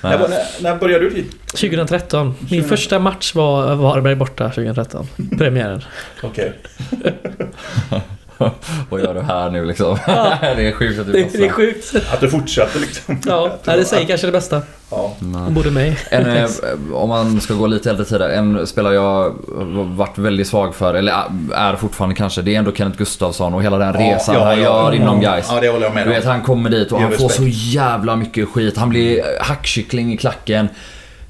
När, var- när, när började du dit? 2013. Min 2013. första match var Varberg borta 2013. Premiären. Okej. Vad gör du här nu liksom? Ja. det är sjukt att du Det, det är sjukt. Att du fortsatte liksom. Ja, det säger kanske det bästa Ja. om både mig. En, eh, om man ska gå lite äldre tider, en spelare jag varit väldigt svag för, eller är fortfarande kanske, det är ändå Kenneth Gustafsson och hela den resan ja, han ja, gör ja. inom guys. Ja, det håller jag med Du vet, han kommer dit och han får så jävla mycket skit. Han blir hackkyckling i klacken.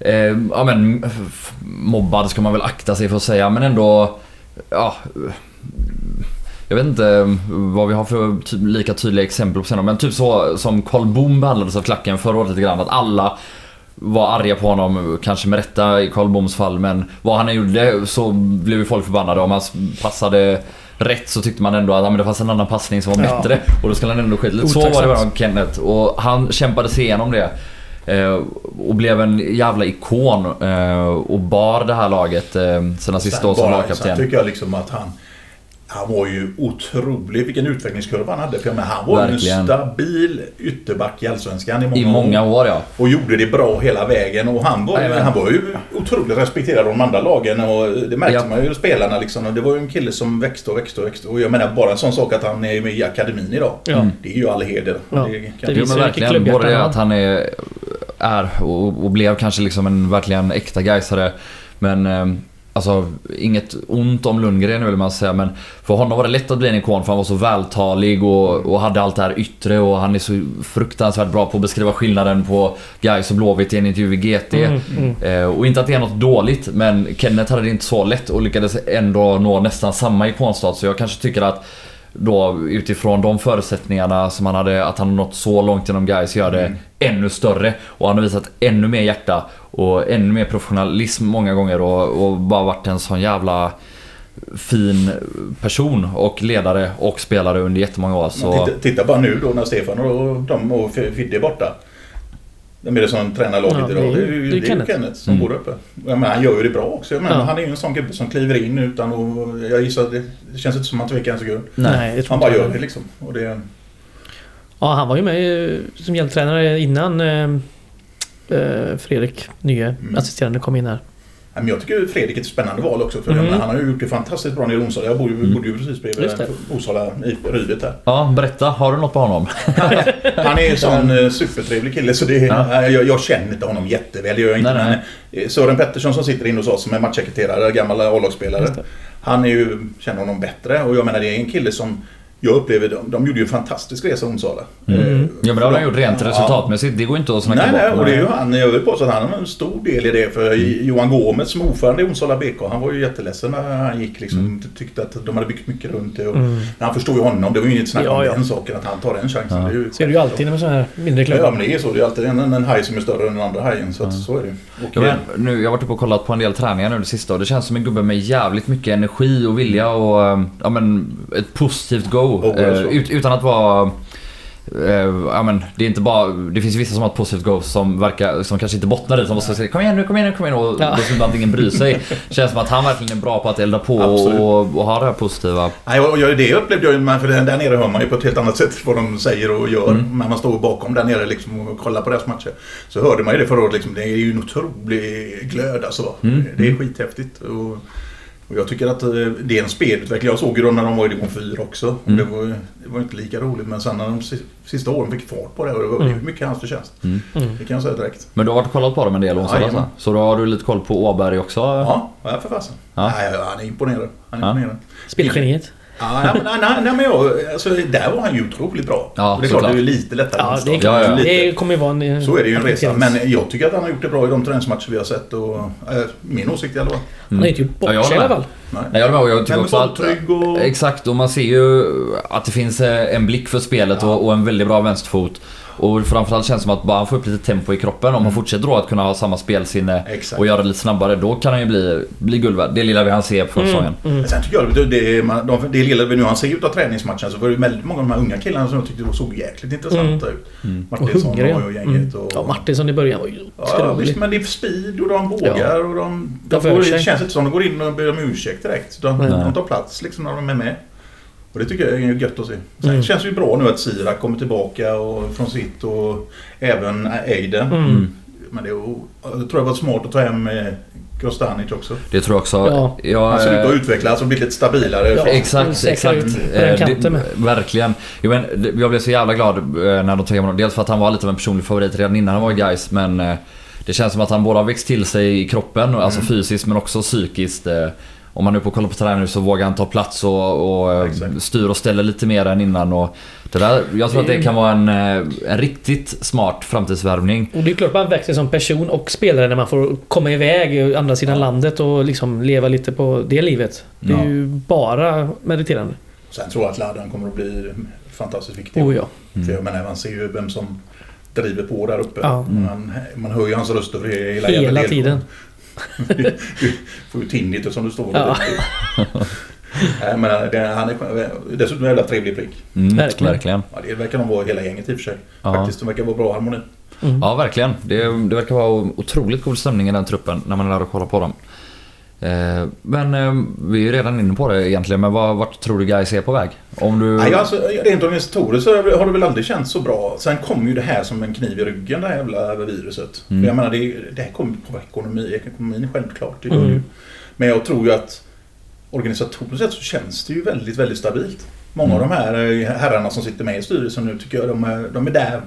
Eh, ja men, mobbad ska man väl akta sig för att säga, men ändå... Ja... Jag vet inte vad vi har för ty lika tydliga exempel på senare, men typ så som Carl Boom behandlades av klacken förra året lite grann. Att alla var arga på honom, kanske med rätta i Carl Booms fall, men vad han än gjorde så blev ju folk förbannade. Om han passade rätt så tyckte man ändå att ja, men det fanns en annan passning som var Ja. bättre och då skulle han ändå skita. Så var det med Kenneth och han kämpade sig igenom det. Eh, och blev en jävla ikon eh, och bar det här laget eh, sina sista år som Sen lagkapten. tycker jag liksom att han... Han var ju otrolig. Vilken utvecklingskurva han hade. För jag menar, han var ju en Verkligen. stabil ytterback i Allsvenskan i många, I många år ja. Och gjorde det bra hela vägen. Och han var, han var ju otroligt respekterad av de andra lagen. Och det märkte Ja. man ju spelarna liksom. Och det var ju en kille som växte och växte och växte. Och jag menar bara en sån sak att han är med i akademin idag. Ja. Det är ju all heder. Ja. Det Det kan, Jo visar verkligen. Både det att han är, är och, och blev kanske liksom en verkligen äkta Gaisare. Men eh, alltså inget ont om Lundgren vill man säga men för honom var det lätt att bli en ikon för han var så vältalig och, och hade allt det här yttre och han är så fruktansvärt bra på att beskriva skillnaden på Gais och Blåvitt i en intervju i GT. Mm, mm. Eh, och inte att det är något dåligt men Kenneth hade det inte så lätt och lyckades ändå nå nästan samma ikonstatus så jag kanske tycker att då utifrån de förutsättningarna som han hade, att han har nått så långt inom guys gör det Mm. ännu större. Och han har visat ännu mer hjärta och ännu mer professionalism många gånger och, och bara varit en sån jävla fin person och ledare och spelare under jättemånga år. Så... titta, titta bara nu då när Stefan och de och Fidde är borta. Vem är det som tränar laget Ja, idag? det är- Det är ju det är det är Kenneth. Kenneth som Mm. bor uppe. Jag menar, han gör ju det bra också. Jag menar, Ja. Han är ju en sån gubbe som kliver in utan och Jag gissar att det, det känns inte som att han tvekar en sekund. Nej, Han bara gör det liksom. Och det, Ja, han var ju med som hjälptränare innan eh, Fredrik, nye Mm. assisterande, kom in här. Jag tycker Fredrik är ett spännande val också. För Mm. han har ju gjort det fantastiskt bra nere i Onsala. Jag bor ju, Mm. bodde ju precis bredvid. Osala i Rydet här. Ja, berätta. Har du något på honom? Han är en sån eh, supertrevlig kille så det, Ja. jag, jag känner inte honom jätteväl. Det gör jag inte. Nej, nej. Men eh, Sören Pettersson som sitter inne hos oss som är matchsekreterare, gammal A-lagsspelare. Han är ju, känner honom bättre och jag menar det är en kille som jag upplever, de, de gjorde ju en fantastisk resa i Onsala. Mm. Eh, Ja men det har han gjort rent Ja. resultatmässigt. Det går inte att snacka Nej, bort. nej, och det är ju han, jag vill påstå att han har en stor del i det. För Johan Gomes som ordförande i Onsala BK, han var ju jätteledsen när han gick liksom. Mm. Tyckte att de hade byggt mycket runt det. Och Mm. Han förstod ju honom, det var ju inget snack Ja, om ja. den saken, att han tar den chansen. Ja. Det är ju Så är det ju alltid med sådana här mindre Ja, klubbar. men det är så. Det är alltid en, en haj som är större än den andra hajen. Så, att, så är det och, Ja, men, nu, jag har varit uppe och kollat på en del träningar nu det sista och det känns som en gubbe med jävligt mycket energi och vilja och eh, ja, men, ett positivt go. Oh, det är Eh, ut, utan att vara... eh, ja, men, det är inte bara... Det finns vissa som har ett positivt go som verkar... Som kanske inte bottnar i. Som måste säga kom igen nu, kom igen nu, kom igen och Ja. då skulle man antingen bry sig. Känns som att han verkligen är bra på att elda på Absolut. och, och ha det här positiva. Nej, och det upplevde jag ju, för där där nere hör man ju på ett helt annat sätt vad de säger och gör. Mm. När man står bakom där nere liksom och kollar på deras matcher. Så hörde man ju det förra året. Liksom, det är ju en otrolig glöd alltså. Mm. Det är skithäftigt. Och, och jag tycker att eh, det är en spelutveckling. Jag såg ju dem när de var i division 4 också. Mm. Det, var, det var inte lika roligt. Men sen när de si- sista åren fick fart på det. Och det var Mm. mycket hans förtjänst. Mm. Det kan jag säga direkt. Men du har varit och kollat på dem en del Onsala, Jajamän. alltså. Så då har du lite koll på Åberg också? Ja, ja för fasen. Ja. Nej, han är imponerad. Han är Ja. imponerad. Spelgeniet. Ja, nej, nej, nej, men jag, alltså, där var han ju otroligt bra. Ja, och det är klart, det såklart. är ju lite lättare Ja, det, motstånd. Ja, ja. Lite. det kommer ju vara en... Så är det ju en resa. Men jag tycker att han har gjort det bra i de träningsmatcher vi har sett. Och, äh, min åsikt i alla fall. Han är inte gjort Ja, jag bort sig i alla fall. Nej. Nej, jag med jag tycker också att... och... Exakt, och man ser ju att det finns eh, en blick för spelet Ja. och, och en väldigt bra vänsterfot. Och framförallt känns det som att bara han får upp lite tempo i kroppen. Om han Mm. fortsätter då att kunna ha samma spelsinne Exakt. och göra det lite snabbare, då kan han ju bli, bli guld värd. Det lilla vi han ser på säsongen. Mm. Men Sen tycker jag det, det, de, det lilla vi nu han ser ut av träningsmatchen så var det väldigt många av de här unga killarna som jag tyckte såg jäkligt intressanta ut. Mm. Martinsson Och hungriga. och gänget. Och, Ja, Martinsson i början var ju Ja, visst, men det är speed och de vågar och de... De de får, det känns inte som de går in och ber om ursäkt direkt. De, de tar plats liksom när de är med. Och det tycker jag är gött att se. Sen Mm. känns det ju bra nu att Sira kommer tillbaka och, från sitt och även Eiden. Mm. Men det jag tror jag var smart att ta hem eh, Grostanic också. Det tror jag också. Ja. Jag, Han ser ut att eh, utvecklats och blivit lite stabilare. Ja. Exakt, exakt. Eh, med. verkligen. Jo, men, det- jag blev så jävla glad eh, när de tog hem honom. Dels för att han var lite av en personlig favorit redan innan han var i Gais men eh, det känns som att han både har växt till sig i kroppen, alltså Mm. fysiskt men också psykiskt. Om man nu på kollar på träningen nu så vågar han ta plats och, och eh, styr och ställer lite mer än innan. Och det där, jag tror att det kan vara en, eh, en riktigt smart framtidsvärvning. Och det är klart man växer som person och spelare när man får komma iväg andra sidan landet och liksom leva lite på det livet. Det är Ja. ju bara meriterande. Sen tror jag att Ladan kommer att bli fantastiskt viktig. Oh ja. För jag menar, man ser ju vem som driver på där uppe. Ja. Man, man hör ju hans röst över hela, Hela tiden. Du, får ju tinnitus som du står Ja. Nej, men det, han är dessutom en jävla trevlig prick. Mm, Verkligen. verkligen. Ja, det verkar nog vara hela gänget i och för sig. Ja. Faktiskt, de verkar vara bra harmoni. Mm. Ja, verkligen. Det, det verkar vara otroligt god stämning i den truppen när man är där och kollar på dem. Eh, Men eh, vi är ju redan inne på det egentligen, men vad, vart tror du guys är på väg? Om du... Nej, alltså, rent organisatoriskt så har det väl aldrig känts så bra. Sen kom ju det här som en kniv i ryggen, det här jävla viruset. Mm. För jag menar, det, det här kommer på ekonomi. Ekonomin självklart. Det gör Mm. ju. Men jag tror ju att organisatoriskt sett så känns det ju väldigt, väldigt stabilt. Många Mm. av de här eh, herrarna som sitter med i styrelsen nu tycker jag de är, de är där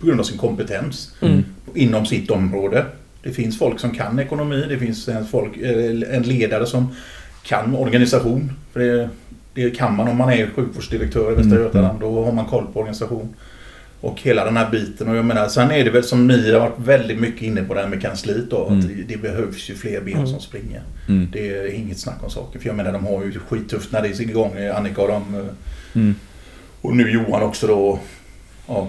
på grund av sin kompetens Mm. inom sitt område. Det finns folk som kan ekonomi, det finns en, folk, eh, en ledare som kan organisation. För det, det kan man om man är sjukvårdsdirektör i Västra Mm. Götaland. Då har man koll på organisation. Och hela den här biten. Och jag menar, sen är det väl som ni har varit väldigt mycket inne på det här med kansliet då. Mm. Att det, behövs ju fler ben Mm. som springer. Mm. Det är inget snack om saker. För jag menar, de har ju skittufft när det är igång. Annika och de. eh, Mm. Och nu Johan också då. Ja.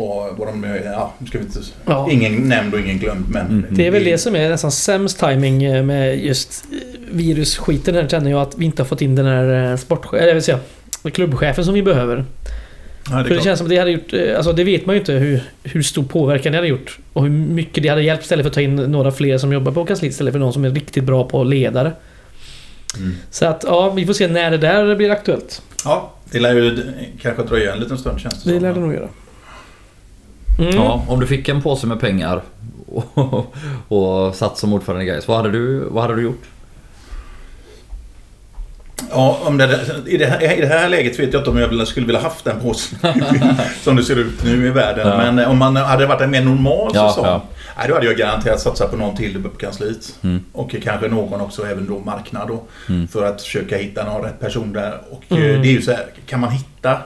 Och vad de, ja, ska vi inte... Ja. Ingen nämnd och ingen glömd men... Mm. Det är väl det som är nästan sämst timing eh, med just eh, virusskiten här känner jag att vi inte har fått in den här sportchefen, eller säga klubbchefen som vi behöver. Ja, det För det känns som att det hade gjort, eh, alltså det vet man ju inte hur, hur stor påverkan det hade gjort. Och hur mycket det hade hjälpt istället för att ta in några fler som jobbar på kansliet istället för någon som är riktigt bra på ledare. Mm. Så att ja, vi får se när det där blir aktuellt. Ja, det lär ju kanske dröja en liten stund känns det Det som. lär det nog göra. Mm. Ja, om du fick en påse med pengar och, och satt som ordförande i Gais, vad hade du, vad hade du gjort? Ja, om det, i, det här, I det här läget vet jag inte om jag skulle vilja haft den påsen. som det ser ut nu i världen. Ja. Men eh, om man hade varit en mer normal Ja, säsong. ja. Nej, då hade jag garanterat satsat på någon till på kansliet. Mm. Och kanske någon också, även då marknad då. Mm. För att försöka hitta någon rätt person där. Och eh, Mm. det är ju så här, kan man hitta...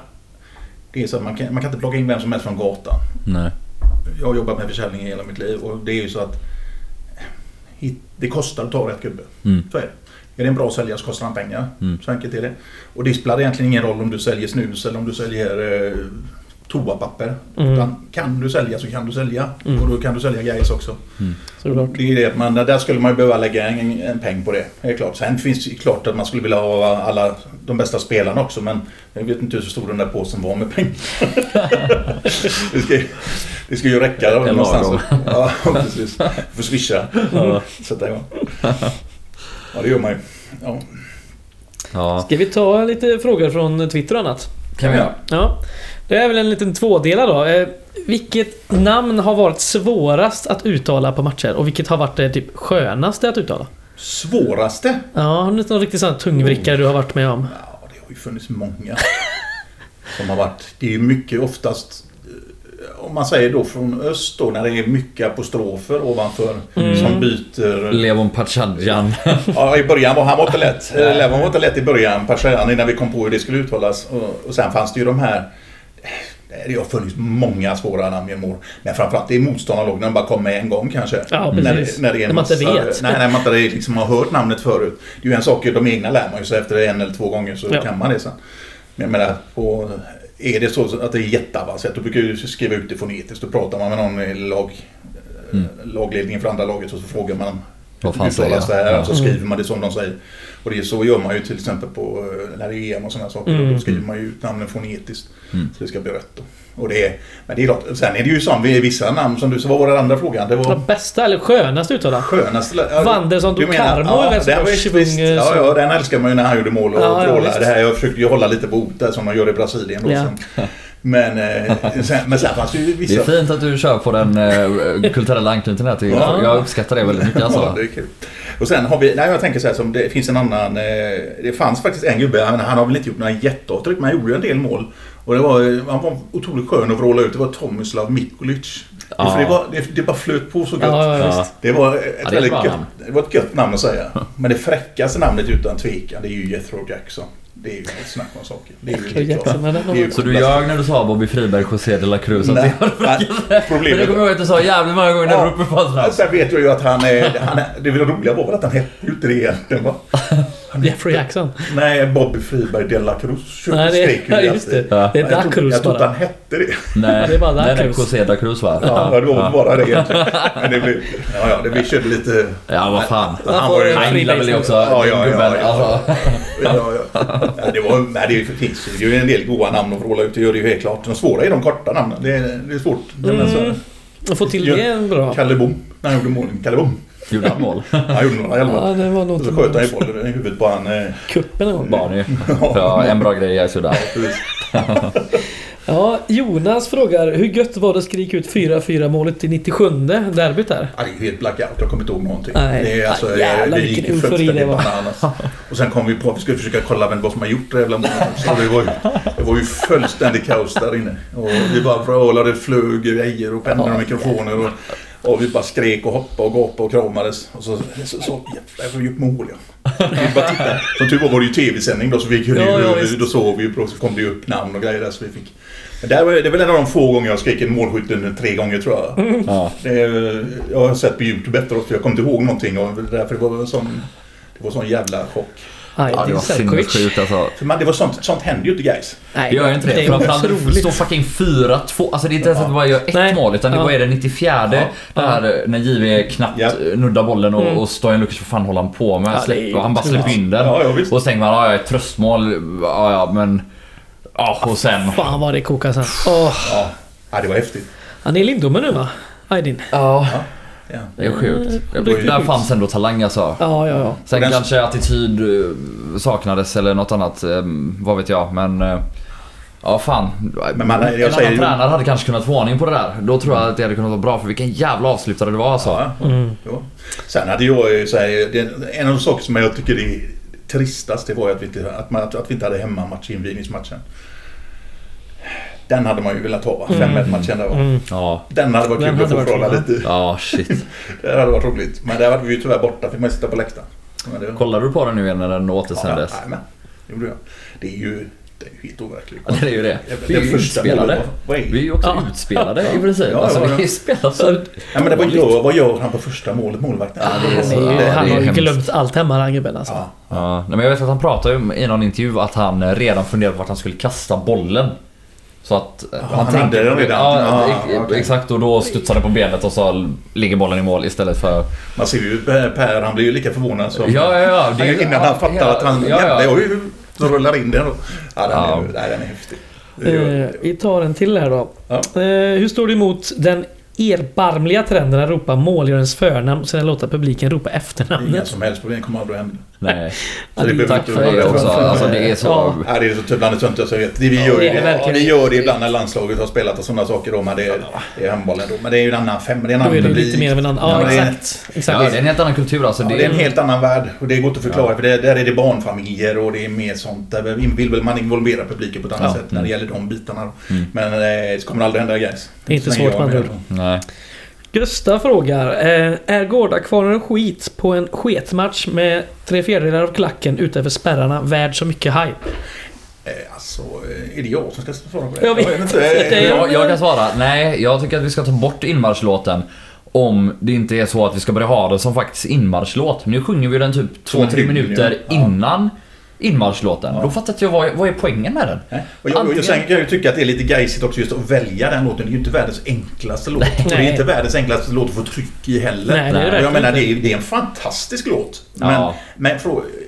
Det är så att man kan, man kan inte plocka in vem som helst från gatan. Nej. Jag har jobbat med försäljning i hela mitt liv och det är ju så att hit- det kostar att ta rätt gubbe. Mm. Så är det. Är det en bra säljare så kostar han pengar. Mm. Så enkelt är det. Och det spelar egentligen ingen roll om du säljer snus eller om du säljer eh, toapapper. Mm. Utan kan du sälja så kan du sälja. Mm. Och då kan du sälja grejer också. Såklart. Det är det man, där skulle man ju behöva lägga en, en peng på det. Det är klart. Sen finns det klart att man skulle vilja ha alla de bästa spelarna också. Men jag vet inte hur stor den där påsen var med pengar. det, ska, ju- det ska ju räcka En någonstans. Ja, precis. Får swisha. Ja. Sätta igång. Ja, det gör man ju. Ja. Ja, Ska vi ta lite frågor från Twitter och annat? kan vi göra. Ja. Det är väl en liten tvådelad då. Eh, vilket namn har varit svårast att uttala på matcher och vilket har varit det typ skönaste att uttala? Svåraste? Ja, har du någon riktigt sån tungvrickare du har varit med om? Ja, det har ju funnits många. som har varit. Det är ju mycket oftast eh, om man säger då från öst då när det är mycket apostrofer ovanför Mm. som byter. Levon Pachadjan. Ja, i början var han var inte lätt. Eh, Levon var inte lätt i början, Pashan, innan vi kom på hur det skulle uttalas. Och, och sen fanns det ju de här det har funnits många svåra namn genom år. Men framförallt det är motståndarlag när de bara kommer en gång kanske. Ja, när, det, när, det är en När man inte vet. Nej, när man inte liksom har hört namnet förut. Det är ju en sak, de egna lär man ju sig efter en eller två gånger så Ja. kan man det sen. Men jag menar, på, är det så att det är jätteavancerat då brukar du skriva ut det fonetiskt. Då pratar man med någon i lag, Mm. lagledningen för andra laget och så frågar man Vad fan säger det jag? här? Ja. Så skriver man det som de säger. Och det är så gör man ju till exempel på eh, när det är EM och sådana saker. Mm. Då skriver man ju ut namnen fonetiskt. Mm. Så det ska bli rätt. Då. Och det är, men det är klart, sen är det ju som vid vissa namn som du sa, vad var den andra frågan? Det var Det bästa eller skönaste uttala? skönaste... ja, Wanderson du Carmo så den visst, ja, så. ja, den älskar man ju när han gjorde mål och Ja, ja, det här, jag försökte ju hålla lite på där som de gör i Brasilien. Då, Ja. sen. Men, eh, sen, men sen fanns det ju Det är vissa... fint att du kör på den eh, kulturella anknytningen här. jag. Ja. Jag uppskattar det väldigt mycket Ja, alltså. det är kul. Och sen har vi, nej jag tänker så här som det finns en annan, eh, det fanns faktiskt en gubbe, han, han har väl inte gjort några jätteavtryck men han gjorde ju en del mål. Och det var, han var otroligt skön att vråla ut, det var Tomislav Mikulic. Ja. För det, var, det, det bara flöt på så gött. Ja, ja. Det var, ett Ja, det väldigt gött, namn. det var ett gött namn att säga. Men det fräckaste namnet utan tvekan det är ju Jethro Jackson. Det är ju ett snack om saker. Det är ju klart. Jackson, Det är ju Så du ljög när du sa Bobby Friberg, José de la Cruz? Att Nej, det Men det problemet kommer jag ihåg att du sa jävligt många gånger när du var uppe på hans. Sen vet jag ju att han är... Han är det roliga var väl att han hette ju inte det egentligen va? Jeffrey Jackson. Nej, Bobby Friberg de la Cruz Nej, det skrek ju är, det just det. Ja. Det är Jag trodde- Dacruz Jag trodde bara. han hette det. Nej, det är bara nej, nej, Cruz. José da Cruz va? Ja, det var bara det egentligen. Men det blev... Ja, ja, det, vi körde lite... Ja, vad fan. Han var ju- Han gillar väl det också, Ja, ja, ja, gubben. ja. Alltså. Ja, ja. Ja, det, var, nej, det finns ju det är ju en del goda namn att vråla ut. Det gör det ju helt klart. De svåra är de korta namnen. Det är, det är svårt. Mm. Att få till det är bra. Kalle Bom. När han gjorde mål. Kalle Bom. Gjorde han mål? Han gjorde några alla Ja, det var nog Och så sköt han ju bollen i huvudet på han. eh, kuppen en gång. Barn ju. Ja, en bra grej jag sådär. Ja, Jonas frågar hur gött var det att skrika ut 4-4 målet i 97 derbyt där? Ja, det är ju helt blackout. Jag kommer inte ihåg någonting. Nej. Det är alltså, Ja, jävlar, det gick fullständigt det var. bananas. Och sen kom vi på att vi skulle försöka kolla vem var som har gjort det jävla målet. Så det var ju, det var ju fullständigt kaos där inne. Och vi bara vrålade, flög grejer och pennor och mikrofoner. Och, och vi bara skrek och hoppade och gapade och kramades. Och så, så, så jävlar, vi har gjort mål ja. Vi bara tittade. Som tur var var det ju tv-sändning då så vi kunde Ja, ja, ju, visst. då såg vi ju, och så kom det ju upp namn och grejer där så vi fick. Men där var, det är väl en av de få gånger jag skrek en målskytten tre gånger tror jag. Ja. Det jag har sett på Youtube efteråt för jag kommer inte ihåg någonting och därför det var en sån Det var sån jävla chock. Nej, Ja, det var sinnessjukt alltså. För man, det var sånt, sånt händer ju inte guys. Nej, Det gör inte det. Framförallt det otroligt. står fucking 4-2. Alltså det är inte ens att det bara gör ett Nej. mål utan det Ja. är det 94 Ja. Det här när JW knappt Ja. nuddar bollen och, Mm. och Stojan Lukic, vad fan håller han på med? Ja, han bara släpper in den. Ja, ja, och så tänker man, ja, ja, ett tröstmål. Ja, ja, men... Ja, och sen... Fan vad det kokar sen. Åh, Ja, ja det var häftigt. han är i Lindome nu va? Aydin. Ja, Ja. det är sjukt. Det ju Där fanns ändå talang alltså. Ja, ja, ja. Sen den- kanske attityd eh, saknades eller något annat. eh, Vad vet jag. Men... eh, Ja fan. Men man- jag en säger annan ju- tränare hade kanske kunnat få ordning på det där. Då tror jag att det hade kunnat vara bra. För vilken jävla avslutare det var alltså. Ja, Mm. ja. Sen hade jag ju så här, det, en av de saker som jag tycker är tristast det var ju att vi inte, att man, att vi inte hade hemmamatch i invigningsmatchen. Den hade man ju velat ha va? 5-1 matchen där va? Mm. Ja. Den hade varit kul att få kul, lite. Ja, shit. Det hade varit roligt. Men där var vi ju tyvärr borta. Fick man sitta på läktaren. Det, Kollade du på den nu igen när den ja, återsändes? nej, men, det gjorde jag. Det är ju, det är ju helt overkligt. Ja, det är ju det. Vi är Det ju utspelade. var- är? Vi är ju också Ja. utspelade i princip. Ja, alltså, ja, ja. vi spelar så... Ja, men det, vad, gör, vad gör han på första målet, målvakten? Ja, det är Han, så- är ju, ja, han det är har ju glömt allt hemma den gubben alltså. Ja. Ja, nej, men jag vet att han pratade i någon intervju att han redan funderade på vart han skulle kasta bollen. Så att eh, han hade tänkte- den redan? Ja, Ah, okej. exakt. Och då studsade på benet och så ligger bollen i mål istället för... Man ser ju Per, han blir ju lika förvånad som... Ja, ja, ja. Det är ju- innan han fattar ja, att han... ja, ja. Jävlar, ju... Så rullar in den då. Ja, den, Ja. Är, den är häftig. Eh, vi tar en till här då. Ja. Eh, hur står det emot den erbarmliga trenden att ropa målgörarens förnamn och sen låta publiken ropa Inga efternamnet? som helst problem kommer aldrig hända. Nej. Ja, det Tack inte för det också. Alltså det är så... Ja. Ja, det är så typ bland det töntigaste jag vet. Det, vi Ja, gör är det det, verkligen. vi gör det ibland när landslaget har spelat och sådana saker då. Men det är, det är handbollen då. Men det är ju en annan fem. Det är en annan är publik. lite mer av en annan... Ja, är- exakt. exakt. Ja, det är en helt annan kultur alltså. Ja, Det det är en är... helt annan värld och det är gott att förklara för det, där är det barnfamiljer och det är mer sånt. Där vill väl man involvera publiken på ett annat Ja. sätt när det gäller de bitarna. Mm. Men eh, det kommer aldrig hända guys. Det är inte Så svårt med är andra. Nej. Gustav frågar. Eh, är Gårdakvarnen skit på en sketmatch med tre fjärdedelar av klacken utanför spärrarna värd så mycket hype? Eh, alltså, eh, är det jag som ska svara på det? Jag vet inte. inte. Eh, Jag, jag kan svara. Nej, jag tycker att vi ska ta bort inmarschlåten. Om det inte är så att vi ska börja ha den som faktiskt inmarschlåt. Nu sjunger vi den typ 2-3 hymn, minuter ja. Inmarschlåten. Ja. Då fattar inte jag vad, vad är poängen med den? Nej. Och jag, och Antingen- sen kan jag ju tycka att det är lite gejsigt också just att välja den låten. Det är ju inte världens enklaste låt. Och det Nej. är inte världens enklaste låt att få tryck i heller. Nej, det är det Och jag menar, det är, det är en fantastisk låt. Men, Ja. men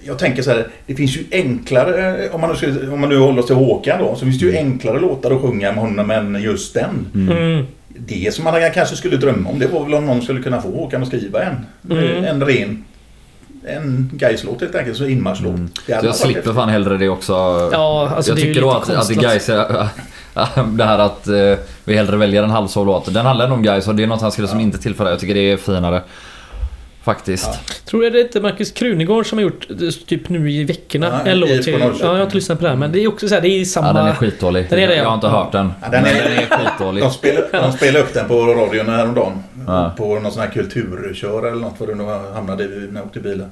jag tänker så här, det finns ju enklare, eh, om man nu, ska, om man nu håller oss till Håkan då, så finns det ju enklare låtar att sjunga med honom än just den. Mm. Det som man kanske skulle drömma om, det var väl om någon skulle kunna få Håkan att skriva en. Mm. En ren en Gais-låt helt enkelt, så inmarschlåt. Det Så jag slipper fan hellre det också. Ja, alltså jag tycker då att, att konstlat. Gais är, Det här att eh, vi hellre väljer en halvsov låt. Den handlar ändå om Gais och det är något han skulle som Ja. inte tillför det. Jag tycker det är finare. Faktiskt. Ja. Tror jag det är inte Marcus Krunegård som har gjort eh, typ nu i veckorna Ja, en låt till... Ja, jag har inte lyssnat på den men det är också så här, det är samma... Ja, den är skitdålig. Den är det, ja. Jag har inte hört den. Ja, den är- den är skitdålig. De spelade, de spelade upp den på radion häromdagen. Ja. På någon sån här kulturkör eller något vad det nu hamnade i när jag åkte bilen.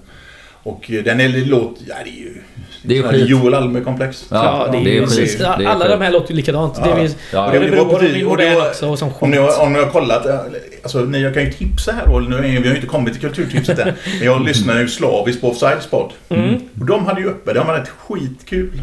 Och eh, den är låt... Ja, det är ju... Det är ju skit. Joel Alme-komplex. Ja, det är, skit. Det är Alla skit. de här låter ju likadant. Ja. Det är, Ja, det, beror på och det modern också som om, ni skit. har, om ni har kollat, eh, alltså ni kan ju tipsa här då, nu vi har ju inte kommit till kulturtipset än. Men jag lyssnar ju slaviskt på Offsides podd. Mm. Och de hade ju uppe, det var rätt skitkul.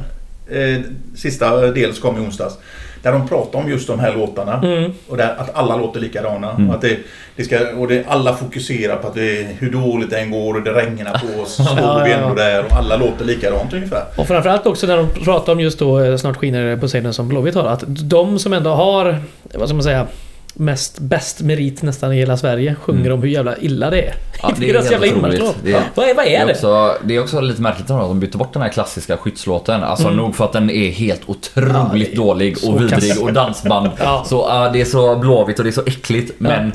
Eh, sista del som kom i onsdags. Där de pratade om just de här låtarna. Mm. Och där, att alla låter likadana. Mm. Och att det, det ska, och det, alla fokuserar på att det, hur dåligt det än går och det regnar på oss. Så står Ja, vi ändå ja. där och alla låter likadant ungefär. Och framförallt också när de pratar om just då eh, Snart skiner Poseidon som Blåvitt har. Att de som ändå har, vad ska man säga, mest bäst merit nästan i hela Sverige sjunger Mm. om hur jävla illa det är. Ja, deras jävla inmarschlåt. Det är- Vad är, vad Det är också, det är också lite märkligt att de bytte bort den här klassiska skyddslåten. Alltså Mm. nog för att den är helt otroligt Ja, är dålig och vidrig kass. och dansband. Ja. Så uh, det är så blåvitt och det är så äckligt. Men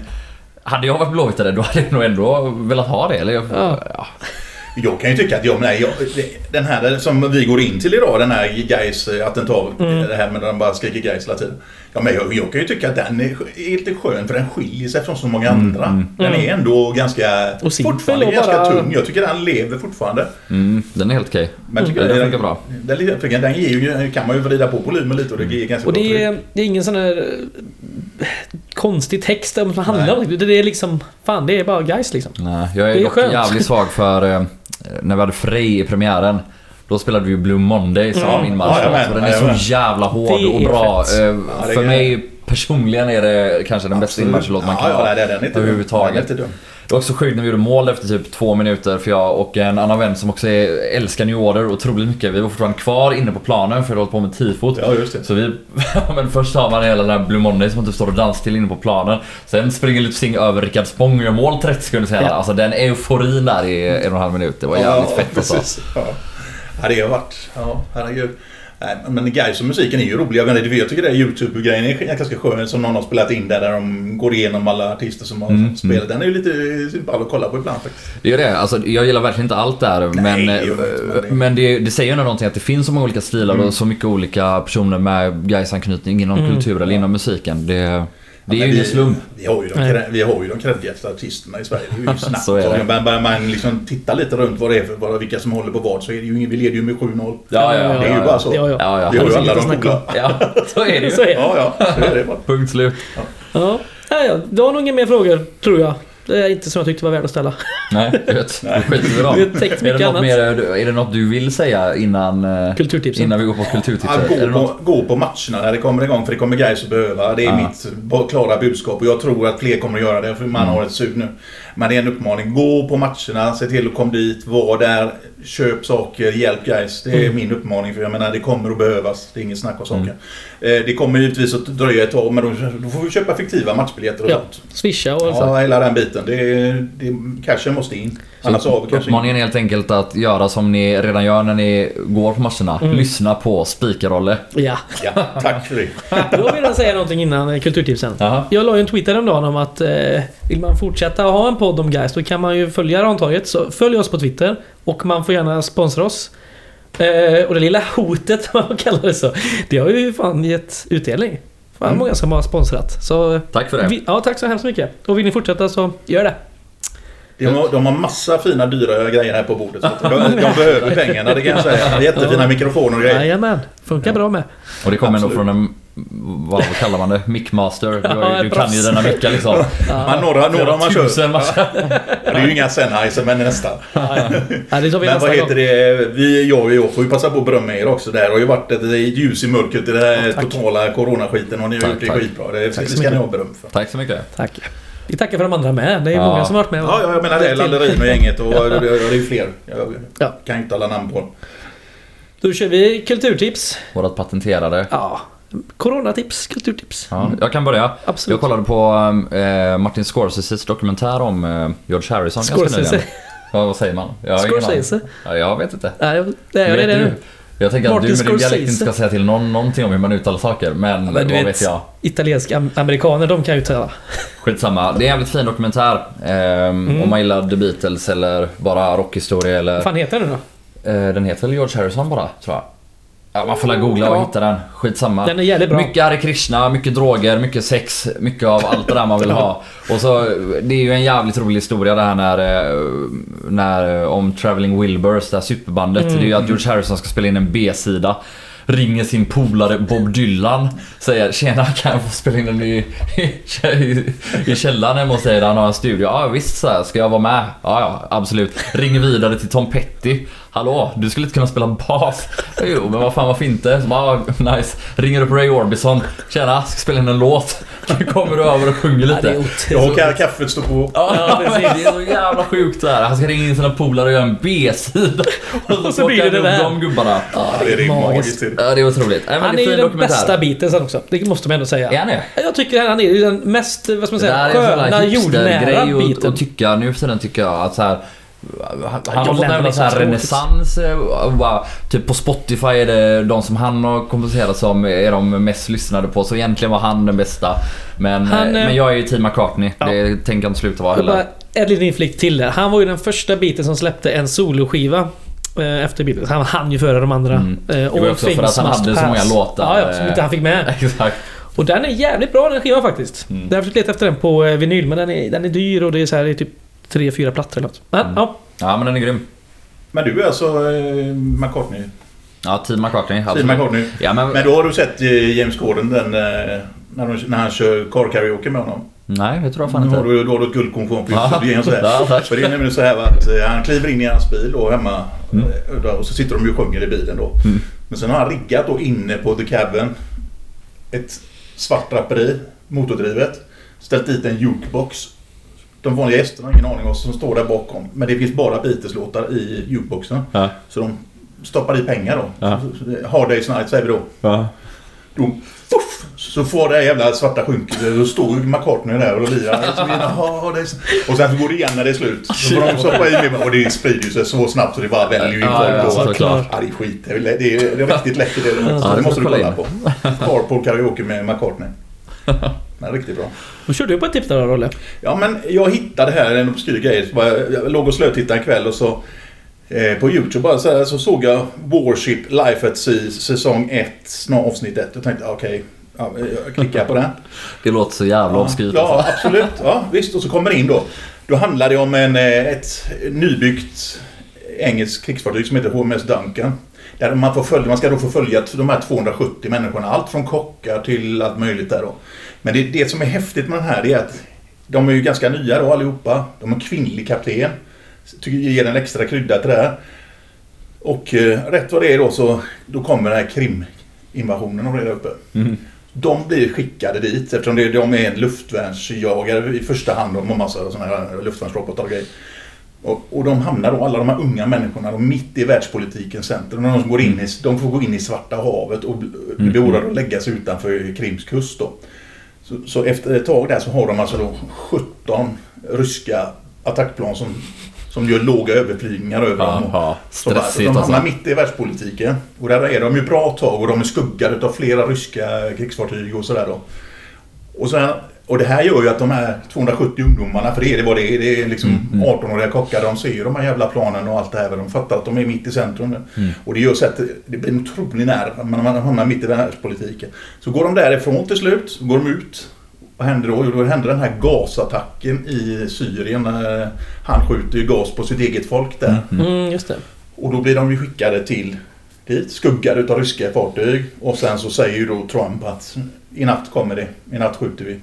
hade jag varit blåvittare då hade jag nog ändå velat ha det. Eller Ja. Ja. Jag kan ju tycka att jag, nej, jag, den här som vi går in till idag, den här Gais attentat, Mm. det här med att de bara skriker Gais hela tiden. Ja, men jag, jag kan ju tycka att den är, är lite skön för den skiljer sig från så många andra. Den är ändå ganska, Och fortfarande och ganska bara- tung. Jag tycker den lever fortfarande. Mm, den är helt okej. Tycker Mm. Den den, funkar bra. Den, den, den ger ju, kan man ju vrida på volymen lite och det ger ganska Och bra det är, det är ingen sån här eh, konstig text som handlar om det. Det är liksom, fan det är bara guys liksom. Nej, jag Det är, är dock skönt. jävligt svag för eh, när vi hade Frey i premiären. Då spelade vi ju Blue Monday som Mm. inmarsch. Så den är så jävla hård och bra. Eh, Ja, för mig personligen är det kanske den bästa Absolut. inmarschlåt man kan ja, ha. ja, den är inte överhuvudtaget. Den är inte dum. Det var också sjukt när vi gjorde mål efter typ två minuter för jag och en annan vän som också är, älskar New Order otroligt mycket. Vi var fortfarande kvar inne på planen för att hålla på med tifot. Ja, just det. Så vi, men först har man hela den här Blue Monday som man typ står och dansar till inne på planen. Sen springer Lutz Singh över Rickard Spång och gör mål 30 sekunder senare. Ja. Alltså den euforin där i en och en halv minut. Det var jävligt fett alltså. precis. Ja. ja, det har varit... Ja, herregud. Nej, men Gais och musiken är ju roliga. Jag, inte, jag tycker det är Youtube-grejen är ganska skön som någon har spelat in där, där de går igenom alla artister som har Mm, spelat. Den är ju lite ball att kolla på ibland faktiskt. Det är det. Alltså, jag gillar verkligen inte allt där. inte, men men, det- men det, det säger ändå någonting att det finns så många olika stilar Mm. och så mycket olika personer med Gais-anknytning inom Mm. kultur eller inom musiken. Det, det är men ju vi, ingen slump. Vi har ju de, vi har ju de kreddigaste artisterna i Sverige. Det är ju snabbt. Så är det. Så börjar börjar man liksom titta lite runt vad det är för, vad, vilka som håller på vad så är det ju ingen, vi leder ju med 7-0. Ja, ja, det är ju ja, bara så. Ja, ja. Ja, ja. Vi har ju Det är alla de coola. Ja, så är det Så ju. är det. Ja, ja. Så är det bara. Punkt slut. Ja. Ja, ja. Du har nog inga mer frågor, tror jag. Det är inte som jag tyckte var värd att ställa. Nej, jag vet. Nej. Då skiter vi dem. Är det, något mer, är det något du vill säga innan, eh, Kulturtipsen. innan vi går på kulturtipset? Är det gå, på, gå på matcherna när det kommer igång, för det kommer guys att behöva. Det är Ja. mitt klara budskap och jag tror att fler kommer att göra det, för man Mm. har ett sug nu. Men det är en uppmaning. Gå på matcherna, se till att komma dit, var där, köp saker, hjälp guys. Det är Mm. min uppmaning, för jag menar det kommer att behövas. Det är inget snack om saker. Mm. Eh, Det kommer givetvis att dröja ett tag, men då, får vi köpa fiktiva matchbiljetter och Ja. sånt. Swisha och så. Ja, hela den biten. Det, det, cashen måste in. Annars har vi kanske Uppmaningen är helt enkelt att göra som ni redan gör när ni går på matcherna. Mm. Lyssna på Spikarrolle. Ja. Ja, tack för det. Då vill jag säga någonting innan eh, kulturtipsen. Jaha. Jag la ju en tweet häromdagen om att eh, vill man fortsätta ha en podd om guys då kan man ju följa Rantaget. Så följ oss på Twitter och man får gärna sponsra oss. Eh, och det lilla hotet, om man kallar det så, det har ju fan gett utdelning. Fan Mm. många som har sponsrat. Så, Tack för det. vi, ja, tack så hemskt mycket. Och vill ni fortsätta så gör det. De har, de har massa fina dyra grejer här på bordet. Så de, de behöver pengarna, det kan jag säga. Jättefina mikrofoner och grejer. Jajamän, funkar bra med. Och det kommer nog från en, vad kallar man det? Mickmaster. Du, Ja, du kan ju dina mickar liksom. Men några, några har man. Tusen matcher. Ja, det är ju inga Sennheiser, men nästan. Ja, ja. Ja, det tar vi Men vad gång. heter det? Vi, jag och jag får ju passa på att berömma er också. Det har ju varit ett, ett ljus i mörkret i den här tack. totala coronaskiten och ni har Tack, gjort det tack. skitbra. Det, Tack det så ska ni mycket. ha beröm för. Tack så mycket. Tack. Vi tackar för de andra med. Det är Ja. många som har varit med. Ja, ja, jag menar det. Landerin och gänget och det, det är ju fler. Jag Ja. kan ju inte alla namn på dem. Då kör vi kulturtips. Vårat patenterade. Ja. Coronatips, kulturtips. Ja, jag kan börja. Absolut. Jag kollade på eh, Martin Scorseses dokumentär om eh, George Harrison ganska Scorsese. nyligen. Ja, vad säger man? Jag Scorsese. Ja, jag vet inte. Nej, det är Vet det. du? Jag tänker att Martin du med din dialekt inte ska säga till någon någonting om hur man uttalar saker. Men, Men vad vet, vet, jag. italienska am- amerikaner, de kan ju tala. Skitsamma. Det är en jävligt fin dokumentär. Ehm, Mm. Om man gillar The Beatles eller bara rockhistoria eller... Vad fan heter den då? Eh, den heter väl George Harrison bara, tror jag. Ja, man får la googla och Ja. hitta den. Skitsamma. Den är jävligt bra. Mycket Hare Krishna, mycket droger, mycket sex, mycket av allt det där man vill ha. Och så, det är ju en jävligt rolig historia det här när, eh, när eh, om Traveling Wilburys, det här superbandet. Mm. Det är ju att George Harrison ska spela in en B-sida. Ringer sin polare Bob Dylan. Säger tjena kan jag få spela in i, i, i källaren hemma hos dig där han har en studio? Ja visst så här, ska jag vara med? Ja ja absolut. Ringer vidare till Tom Petty. Hallå, du skulle inte kunna spela bas? Jo, men vad fan varför inte? Så bara, ah, nice. Ringer upp Ray Orbison. Tjena, ska spela in en låt. Kommer du över och sjunger Ja, det är lite? Jag otroligt. har kaffet står på. Ja, men det är så jävla sjukt det här. Han ska ringa in sina polare och göra en B-sida. Och Och så blir det det där. de gubbarna. Ja, det är magiskt. Ja, det är otroligt. Men Han är ju den bästa biten sen också. Det måste man ändå säga. Är han det? Jag tycker han är den mest, vad ska man Det säga, där är en sån sköna, här jordnära hipstergrej och, biten. och tycka nu för tiden tycker jag att så här han han har fått är så här renässans. eh, Typ på Spotify är det de som han har komposerat som är de mest lyssnade på. Så egentligen var han den bästa. Men, Han, eh, eh, men jag är ju team McCartney. Ja. Det tänker jag inte sluta vara heller. en liten inflick till där. Han var ju den första biten som släppte en soloskiva. Efter Beatles. Han hann ju före de andra. Mm. Det var också för att han hade så många Pass. låtar, Ja, ja, som inte han fick med. Exakt. Och den är jävligt bra den skivan faktiskt. Mm. Jag har försökt leta efter den på vinyl men den är, den är dyr och det är så här, det är typ tre, fyra plattor eller något. Men Mm. ja, Ja men den är grym. Men du är alltså eh, McCartney? Ja, team McCartney. Absolut. McCartney. Ja, men, Men då har du sett eh, James Corden den, eh, när, de, när han kör car karaoke med honom? Nej, det tror jag fan Nu inte. har du, då har du ett guldkorn på Ja, James där. ja. För det är nämligen så här att eh, han kliver in i hans bil då hemma Mm. då, och så sitter de ju och sjunger i bilen då. Mm. Men sen har han riggat då inne på The Cabin ett svart draperi, motordrivet. Ställt dit en jukebox. De vanliga gästerna har ingen aning om vad som står där bakom. Men det finns bara Beatles-låtar i jukeboxen. Ja. Så de stoppar i pengar då. Ja. Hard Day's Night säger vi då. Ja. Då fuff, så får det jävla svarta skynket. Då står ju McCartney där och lirar. Och sen så går det igen när det är slut. Så får de stoppa i mer och det sprider ju sig så snabbt så det bara väljer ju in Ja, folk. ja, då. såklart. Ja, det är skit. Det är, det är, riktigt läckert. Det, det. Ja, det måste du kolla kolla in. på. Carpool karaoke med McCartney. Men riktigt bra. då körde du på ett tips där då, Rolle. Ja men jag hittade här en obskyr grej. Jag låg och slötittade en kväll och så eh, på Youtube bara så, här, så såg jag Warship Life at Sea säsong 1, snart avsnitt 1. Jag tänkte okej, ja, jag klickar på den. Det låter så jävla obskyrt Ja, alltså. absolut. Ja, visst. Och så kommer det in då. Då handlar det om en, eh, ett nybyggt engelskt krigsfartyg som heter HMS Duncan. Där man, får följa, man ska då få följa de här 270 människorna. Allt från kockar till allt möjligt där då. Men det, det som är häftigt med den här är att de är ju ganska nya då allihopa. De har kvinnlig kapten. Tycker ger en extra krydda till det här. Och eh, rätt vad det är då så då kommer den här Krim-invasionen och det där uppe. Mm. De blir skickade dit eftersom det, de är en luftvärnsjagare i första hand. De har massa sådana här luftvärnsrobotar och grejer. Och, och de hamnar då, alla de här unga människorna, de mitt i världspolitikens centrum. De, som går in i, de får gå in i Svarta havet och bli bli beordrade att lägga sig utanför Krims kust. Då. Så, så efter ett tag där så har de alltså då 17 ryska attackplan som, som gör låga överflygningar över dem. Och- bara, stressigt de hamnar alltså. mitt i världspolitiken. Och där är de ju bra tag och de är skuggade av flera ryska krigsfartyg och sådär då. Och, sen, och det här gör ju att de här 270 ungdomarna, för det är det vad det är, det är liksom Mm, mm. 18-åriga kockar, de ser ju de här jävla planen och allt det här. De fattar att de är mitt i centrum nu. Mm. Och det gör så att det blir en otrolig nerv när man hamnar mitt i världspolitiken. Så går de därifrån till slut, så går de ut. Vad händer då? Jo, då händer den här gasattacken i Syrien. när Han skjuter ju gas på sitt eget folk där. Mm. Mm, just det. Och då blir de ju skickade till dit, skuggade utav ryska fartyg. Och sen så säger ju då Trump att i natt kommer det, i natt skjuter vi.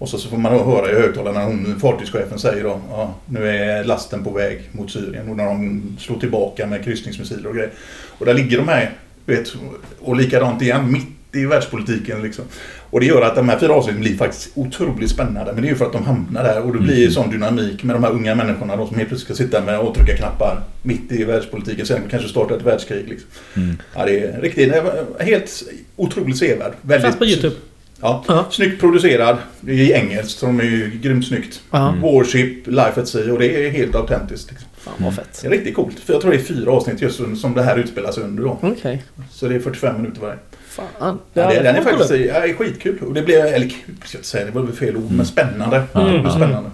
Och så, så får man höra i högtalarna när hon, fartygschefen säger då ja, nu är lasten på väg mot Syrien. Och när de slår tillbaka med kryssningsmissiler och grejer. Och där ligger de här, vet, och likadant igen, mitt i världspolitiken liksom. Och det gör att de här fyra avsnitten blir faktiskt otroligt spännande. Men det är ju för att de hamnar där och det blir Mm. sån dynamik med de här unga människorna då, som helt plötsligt ska sitta med och trycka knappar mitt i världspolitiken. Sen kanske starta ett världskrig. Liksom. Mm. Ja, det är riktigt, helt otroligt sevärd. Väldigt, Fanns på YouTube. Ja, Ja. snyggt producerad. Det i engelskt så de är ju grymt snyggt. Ja. Mm. Warship, Life at Sea och det är helt autentiskt. Liksom. Fan vad fett. Det är riktigt coolt. För jag tror det är fyra avsnitt just som det här utspelas under då. Okej. Så det är 45 minuter varje. Fan. Ja, det, den är faktiskt ja, är skitkul. Och det blir, eller kul ska jag inte säga, det var väl fel ord, men spännande. Mm. Det blir spännande.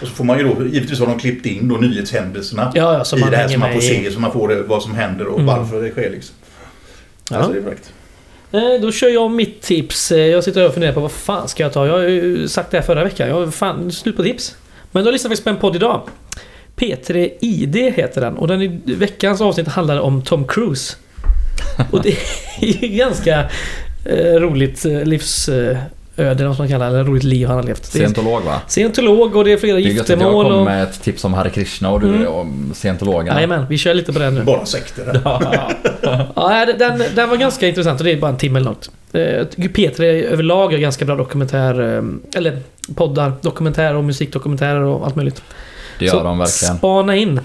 Och så får man ju då, givetvis har de klippt in då nyhetshändelserna Ja, ja, i det här så man får se, så man får det, vad som händer och Mm. varför det sker liksom. Ja. Alltså det är. Eh, då kör jag mitt tips. Eh, jag sitter och funderar på vad fan ska jag ta? Jag har ju sagt det här förra veckan. Jag har fan slut på tips. Men då lyssnar vi på en podd idag. P3 ID heter den och den i veckans avsnitt handlar om Tom Cruise. Och det är ju ganska eh, roligt livs livsöde, eller vad man kallar det. Eller roligt liv han har levt. Det Scientolog va? scientolog och det är flera Det är att jag giftermål kom och... med ett tips om Hare Krishna och du Mm. om scientologerna. Jajamän, vi kör lite på den nu. Bara sekter. Ja, nej, den, den var ganska intressant och det är bara en timme långt. Eh, Jag tycker P3 överlag är ganska bra dokumentär... eh, Eller poddar, dokumentärer och musikdokumentärer och allt möjligt. Det gör Så de verkligen. Spana in.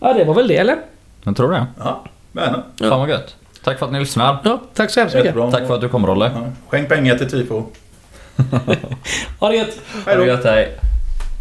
Ja, det var väl det eller? Jag tror det. Ja, men, Ja. Fan vad gött. Tack för att ni lyssnar. Ja, tack så hemskt mycket. jättebra. Tack för att du kom Rolle. Ja. Skänk pengar till Tifo. Ha det gött! Ha det gött, hej.